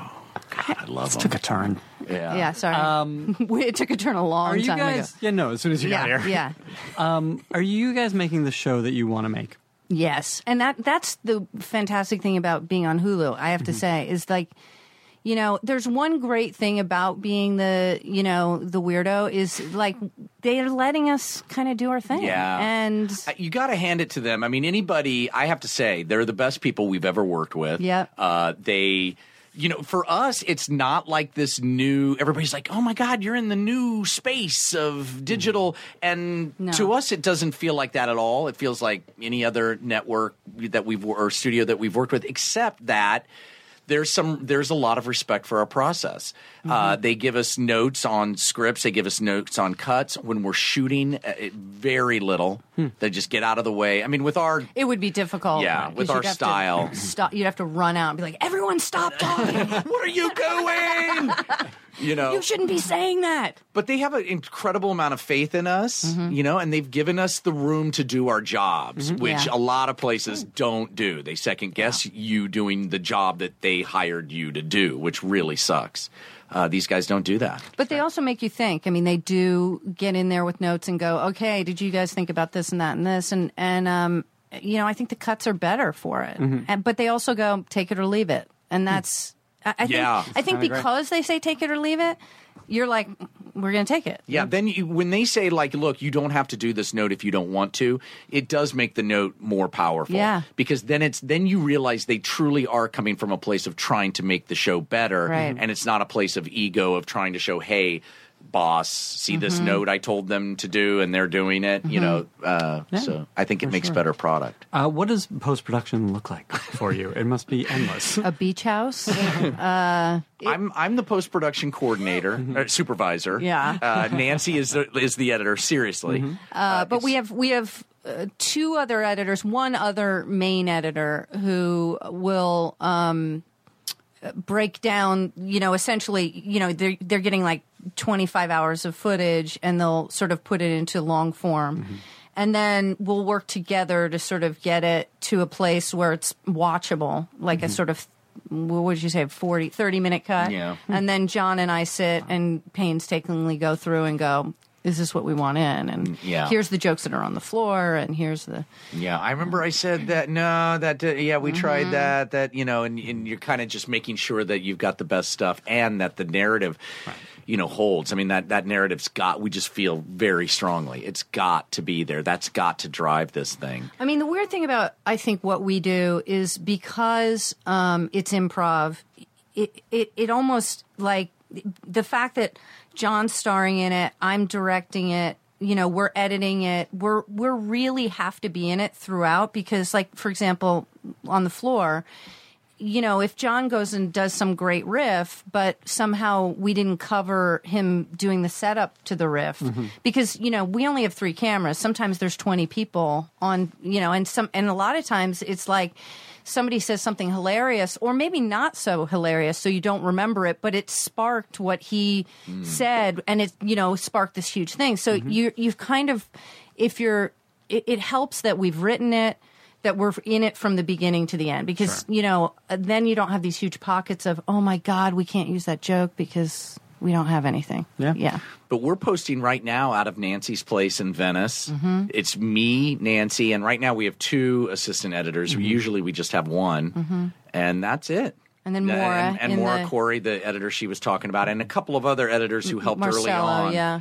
Speaker 5: God, I love them.
Speaker 6: Took a turn.
Speaker 5: yeah.
Speaker 4: Yeah, sorry. Um, it took a turn a long
Speaker 6: Are you
Speaker 4: time
Speaker 6: guys?
Speaker 4: ago.
Speaker 6: Yeah, no. As soon as you got
Speaker 4: Yeah,
Speaker 6: here.
Speaker 4: yeah.
Speaker 6: Um, are you guys making the show that you want to make?
Speaker 4: Yes, and that that's the fantastic thing about being on Hulu. I have to say is like, you know, there's one great thing about being the you know the weirdo is like they're letting us kind of do our thing.
Speaker 5: Yeah.
Speaker 4: and
Speaker 5: Uh, You got to hand it to them. I mean, anybody, I have to say, they're the best people we've ever worked with.
Speaker 4: yeah
Speaker 5: Uh, they, you know, for us, it's not like this new, everybody's like, oh my God, you're in the new space of digital. Mm-hmm. And
Speaker 4: No.
Speaker 5: to us, it doesn't feel like that at all. It feels like any other network that we've, or studio that we've worked with, except that there's some there's a lot of respect for our process. Uh,
Speaker 4: Mm-hmm.
Speaker 5: they give us notes on scripts. They give us notes on cuts when we're shooting. Uh, it, very little. They just get out of the way. I mean, with our
Speaker 4: it would be difficult.
Speaker 5: Yeah, with our style.
Speaker 4: stop. You'd have to run out and be like, everyone, stop talking.
Speaker 5: what are you doing? you know,
Speaker 4: you shouldn't be saying that.
Speaker 5: but they have an incredible amount of faith in us,
Speaker 4: Mm-hmm.
Speaker 5: you know, and they've given us the room to do our jobs, which
Speaker 4: Yeah.
Speaker 5: a lot of places don't do. They second guess you doing the job that they hired you to do, which really sucks. Uh, these guys don't do that.
Speaker 4: But they also make you think. I mean, they do get in there with notes and go, "Okay, did you guys think about this and that and this?" And and um, you know, I think the cuts are better for it.
Speaker 5: Mm-hmm.
Speaker 4: And, but they also go, "Take it or leave it," and that's. I, I
Speaker 5: Yeah.
Speaker 4: think I think
Speaker 6: kinda
Speaker 4: because they say take it or leave it, you're like, we're going to take it.
Speaker 5: Yeah, then you, when they say like, "Look, you don't have to do this note if you don't want to," it does make the note more powerful.
Speaker 4: Yeah.
Speaker 5: because then it's then you realize they truly are coming from a place of trying to make the show better,
Speaker 4: Right.
Speaker 5: and it's not a place of ego of trying to show, "Hey, boss, see this
Speaker 4: Mm-hmm.
Speaker 5: note I told them to do, and they're doing it." You know, uh, so I think it makes better product.
Speaker 6: Uh, what does post production look like for you? It must be endless.
Speaker 4: A beach house.
Speaker 5: I'm I'm the post production coordinator, uh, supervisor.
Speaker 4: Yeah.
Speaker 5: uh, Nancy is the, is the editor. Seriously,
Speaker 4: Uh, but we have we have uh, two other editors, one other main editor who will um, break down. You know, essentially, you know, they're they're getting like twenty five hours of footage, and they'll sort of put it into long form. Mm-hmm. And then we'll work together to sort of get it to a place where it's watchable, like a mm-hmm. sort of, what would you say, 40, 30 minute cut?
Speaker 5: Yeah. Hmm.
Speaker 4: And then John and I sit and painstakingly go through and go, is this what we want in? And mm,
Speaker 5: Yeah.
Speaker 4: here's the jokes that are on the floor, and here's the.
Speaker 5: Yeah, I remember I said that. No, that uh, yeah, we tried mm-hmm. that. That you know, and, and you're kind of just making sure that you've got the best stuff and that the narrative, you know, holds. I mean that that narrative's got. We just feel very strongly. It's got to be there. That's got to drive this thing.
Speaker 4: I mean, the weird thing about I think what we do is because um, it's improv, it, it it almost like the fact that John's starring in it, I'm directing it. You know, we're editing it. We're we're really have to be in it throughout because, like, for example, on the floor, you know, if John goes and does some great riff, but somehow we didn't cover him doing the setup to the riff mm-hmm. because, you know, we only have three cameras. Sometimes there's 20 people on, you know, and some, and a lot of times it's like somebody says something hilarious or maybe not so hilarious. So you don't remember it, but it sparked what he mm. said and it, you know, sparked this huge thing. So mm-hmm. you, you've kind of, if you're, it, it helps that we've written it that we're in it from the beginning to the end because you know uh, then you don't have these huge pockets of oh my god we can't use that joke because we don't have anything
Speaker 6: Yeah.
Speaker 4: yeah
Speaker 5: But we're posting right now out of Nancy's place in Venice.
Speaker 4: Mm-hmm.
Speaker 5: It's me, Nancy, and right now we have two assistant editors.
Speaker 4: Mm-hmm.
Speaker 5: Usually we just have one, and that's it.
Speaker 4: And then Maura
Speaker 5: and, and Maura
Speaker 4: the-
Speaker 5: Corey, the editor she was talking about, and a couple of other editors who helped early on.
Speaker 4: yeah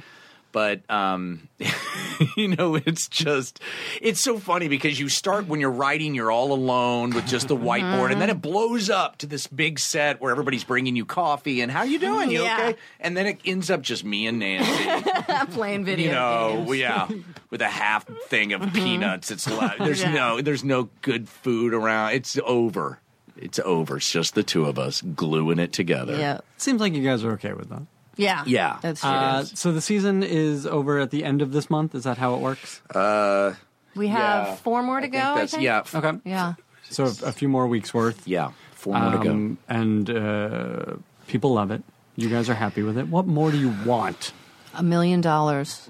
Speaker 5: but um, you know, it's just it's so funny because you start when you're writing, you're all alone with just the whiteboard, and then it blows up to this big set where everybody's bringing you coffee and how you doing? You
Speaker 4: Yeah.
Speaker 5: okay? And then it ends up just me and Nancy,
Speaker 4: playing video
Speaker 5: you know,
Speaker 4: games.
Speaker 5: we- yeah, with a half thing of peanuts. It's left. There's
Speaker 4: Yeah.
Speaker 5: no there's no good food around. It's over. It's over. It's just the two of us gluing it together.
Speaker 4: yeah
Speaker 6: Seems like you guys are okay with that.
Speaker 4: Yeah.
Speaker 5: Yeah.
Speaker 4: That's true.
Speaker 2: Uh, so the season is over at the end of this month. Is that how it works?
Speaker 4: Uh, we have
Speaker 5: yeah.
Speaker 4: four more to
Speaker 5: I
Speaker 4: go.
Speaker 5: think
Speaker 4: I
Speaker 5: that's-
Speaker 4: think?
Speaker 5: yeah.
Speaker 2: Okay.
Speaker 4: Yeah.
Speaker 2: So a, a few more weeks worth.
Speaker 5: Yeah. Four more to go.
Speaker 2: Um, and uh, people love it. You guys are happy with it. What more do you want?
Speaker 4: A million dollars.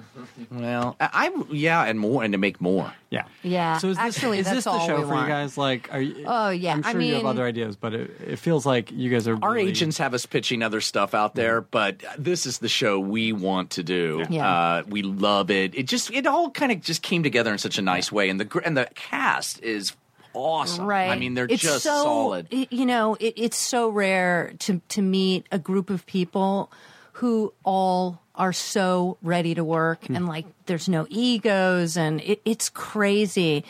Speaker 5: Well, I, I yeah, and more, and to make more.
Speaker 2: Yeah.
Speaker 4: Yeah,
Speaker 2: So is this,
Speaker 4: actually,
Speaker 2: is
Speaker 4: that's
Speaker 2: this the
Speaker 4: all
Speaker 2: show
Speaker 4: we
Speaker 2: for
Speaker 4: want.
Speaker 2: you guys? Like, are you?
Speaker 4: Oh, yeah.
Speaker 2: I'm
Speaker 4: I
Speaker 2: sure you have
Speaker 4: mean-
Speaker 2: other ideas, but it, it feels like you guys are.
Speaker 5: Our
Speaker 2: really-
Speaker 5: agents have us pitching other stuff out there, but this is the show we want to do.
Speaker 4: Yeah.
Speaker 5: Uh, we love it. It just it all kind of just came together in such a nice way, and the and the cast is awesome.
Speaker 4: Right.
Speaker 5: I mean, they're
Speaker 4: it's
Speaker 5: just
Speaker 4: so,
Speaker 5: solid.
Speaker 4: y- You know, it, it's so rare to to meet a group of people who all are so ready to work
Speaker 5: Hmm.
Speaker 4: and like there's no egos and it, it's crazy.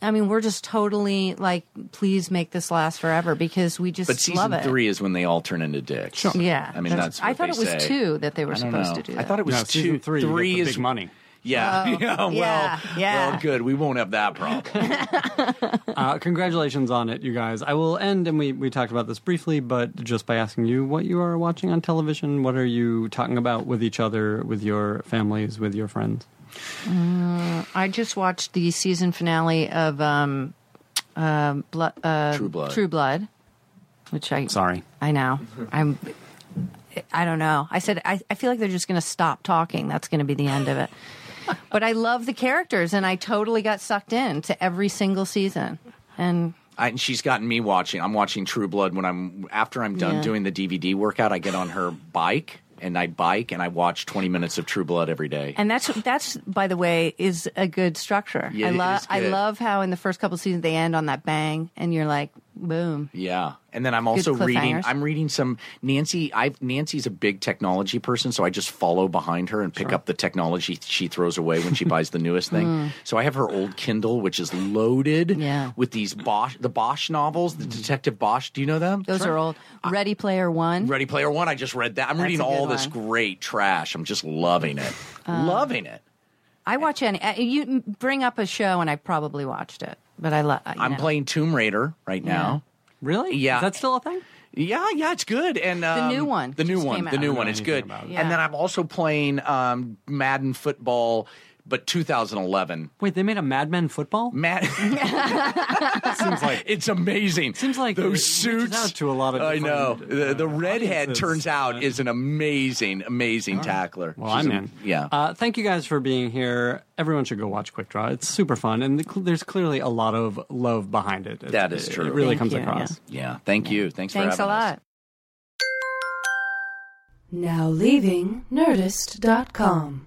Speaker 4: I mean, we're just totally like, please make this last forever because we just
Speaker 5: But
Speaker 4: love
Speaker 5: season
Speaker 4: it.
Speaker 5: three is when they all turn into dicks. Sure.
Speaker 4: Yeah,
Speaker 5: I mean that's.
Speaker 4: I
Speaker 5: what
Speaker 4: thought
Speaker 5: they
Speaker 4: it was
Speaker 5: say.
Speaker 4: two that they were supposed
Speaker 5: know.
Speaker 4: to do.
Speaker 5: I thought it was
Speaker 2: No,
Speaker 5: two.
Speaker 2: season three.
Speaker 5: Three is
Speaker 2: big money.
Speaker 5: Yeah. yeah. Well.
Speaker 4: yeah, yeah.
Speaker 5: Well, good. We won't have that problem.
Speaker 2: Uh, congratulations on it, you guys. I will end, and we, we talked about this briefly, but just by asking you what you are watching on television. What are you talking about with each other, with your families, with your friends?
Speaker 4: I just watched the season finale of um, uh, Blo- uh,
Speaker 5: True Blood.
Speaker 4: True Blood, which I
Speaker 2: Sorry.
Speaker 4: I know. I'm. I don't know. I said I, I feel like they're just going to stop talking. That's going to be the end of it. But I love the characters, and I totally got sucked in to every single season. And
Speaker 5: I, and she's gotten me watching. I'm watching True Blood when I'm after I'm done
Speaker 4: Yeah.
Speaker 5: doing the DVD workout. I get on her bike and I bike and I watch 20 minutes of True Blood every day.
Speaker 4: and that's that's by the way is a good structure.
Speaker 5: Yeah,
Speaker 4: I love I love how in the first couple seasons they end on that bang, and you're like, boom.
Speaker 5: Yeah, and then I'm also reading. I'm reading some Nancy. I Nancy's a big technology person, so I just follow behind her and pick up the technology she throws away when she buys the newest thing. Mm. So I have her old Kindle, which is loaded.
Speaker 4: Yeah.
Speaker 5: with these Bosch, the Bosch novels, the mm. Detective Bosch. Do you know them?
Speaker 4: Those are old. Ready Player One.
Speaker 5: Ready Player One. I just read that. I'm
Speaker 4: That's
Speaker 5: reading all this
Speaker 4: one.
Speaker 5: great trash. I'm just loving it. Uh, loving it.
Speaker 4: I watch any. uh, You bring up a show, and I probably watched it, but I love.
Speaker 5: I'm playing Tomb Raider right now.
Speaker 2: Really?
Speaker 5: Yeah.
Speaker 2: Is that still a thing?
Speaker 5: Yeah, yeah, it's good. And um,
Speaker 4: new one
Speaker 5: the new one, the new one, it's good.
Speaker 4: Yeah.
Speaker 5: And then I'm also playing um, Madden football, but 2011.
Speaker 2: Wait, they made a Mad Men football?
Speaker 5: Mad,
Speaker 2: Seems like
Speaker 5: it's amazing.
Speaker 2: Seems like
Speaker 5: those
Speaker 2: reaches
Speaker 5: suits
Speaker 2: out to a lot of
Speaker 5: I know
Speaker 2: different,
Speaker 5: the, the
Speaker 2: uh,
Speaker 5: redhead turns out
Speaker 2: Uh,
Speaker 5: is an amazing, amazing tackler.
Speaker 2: Well,
Speaker 5: She's
Speaker 2: I'm
Speaker 5: a-
Speaker 2: in.
Speaker 5: Yeah.
Speaker 2: Uh, thank you guys for being here. Everyone should go watch Quick Draw. It's super fun, and the, there's clearly a lot of love behind it. It's-
Speaker 5: That is true.
Speaker 2: It really
Speaker 4: Thank
Speaker 2: comes
Speaker 4: you,
Speaker 2: across.
Speaker 5: yeah. Thank you. Thanks,
Speaker 4: Thanks
Speaker 5: for
Speaker 4: a
Speaker 5: having us.
Speaker 4: a lot.
Speaker 7: Now leaving Nerdist.com.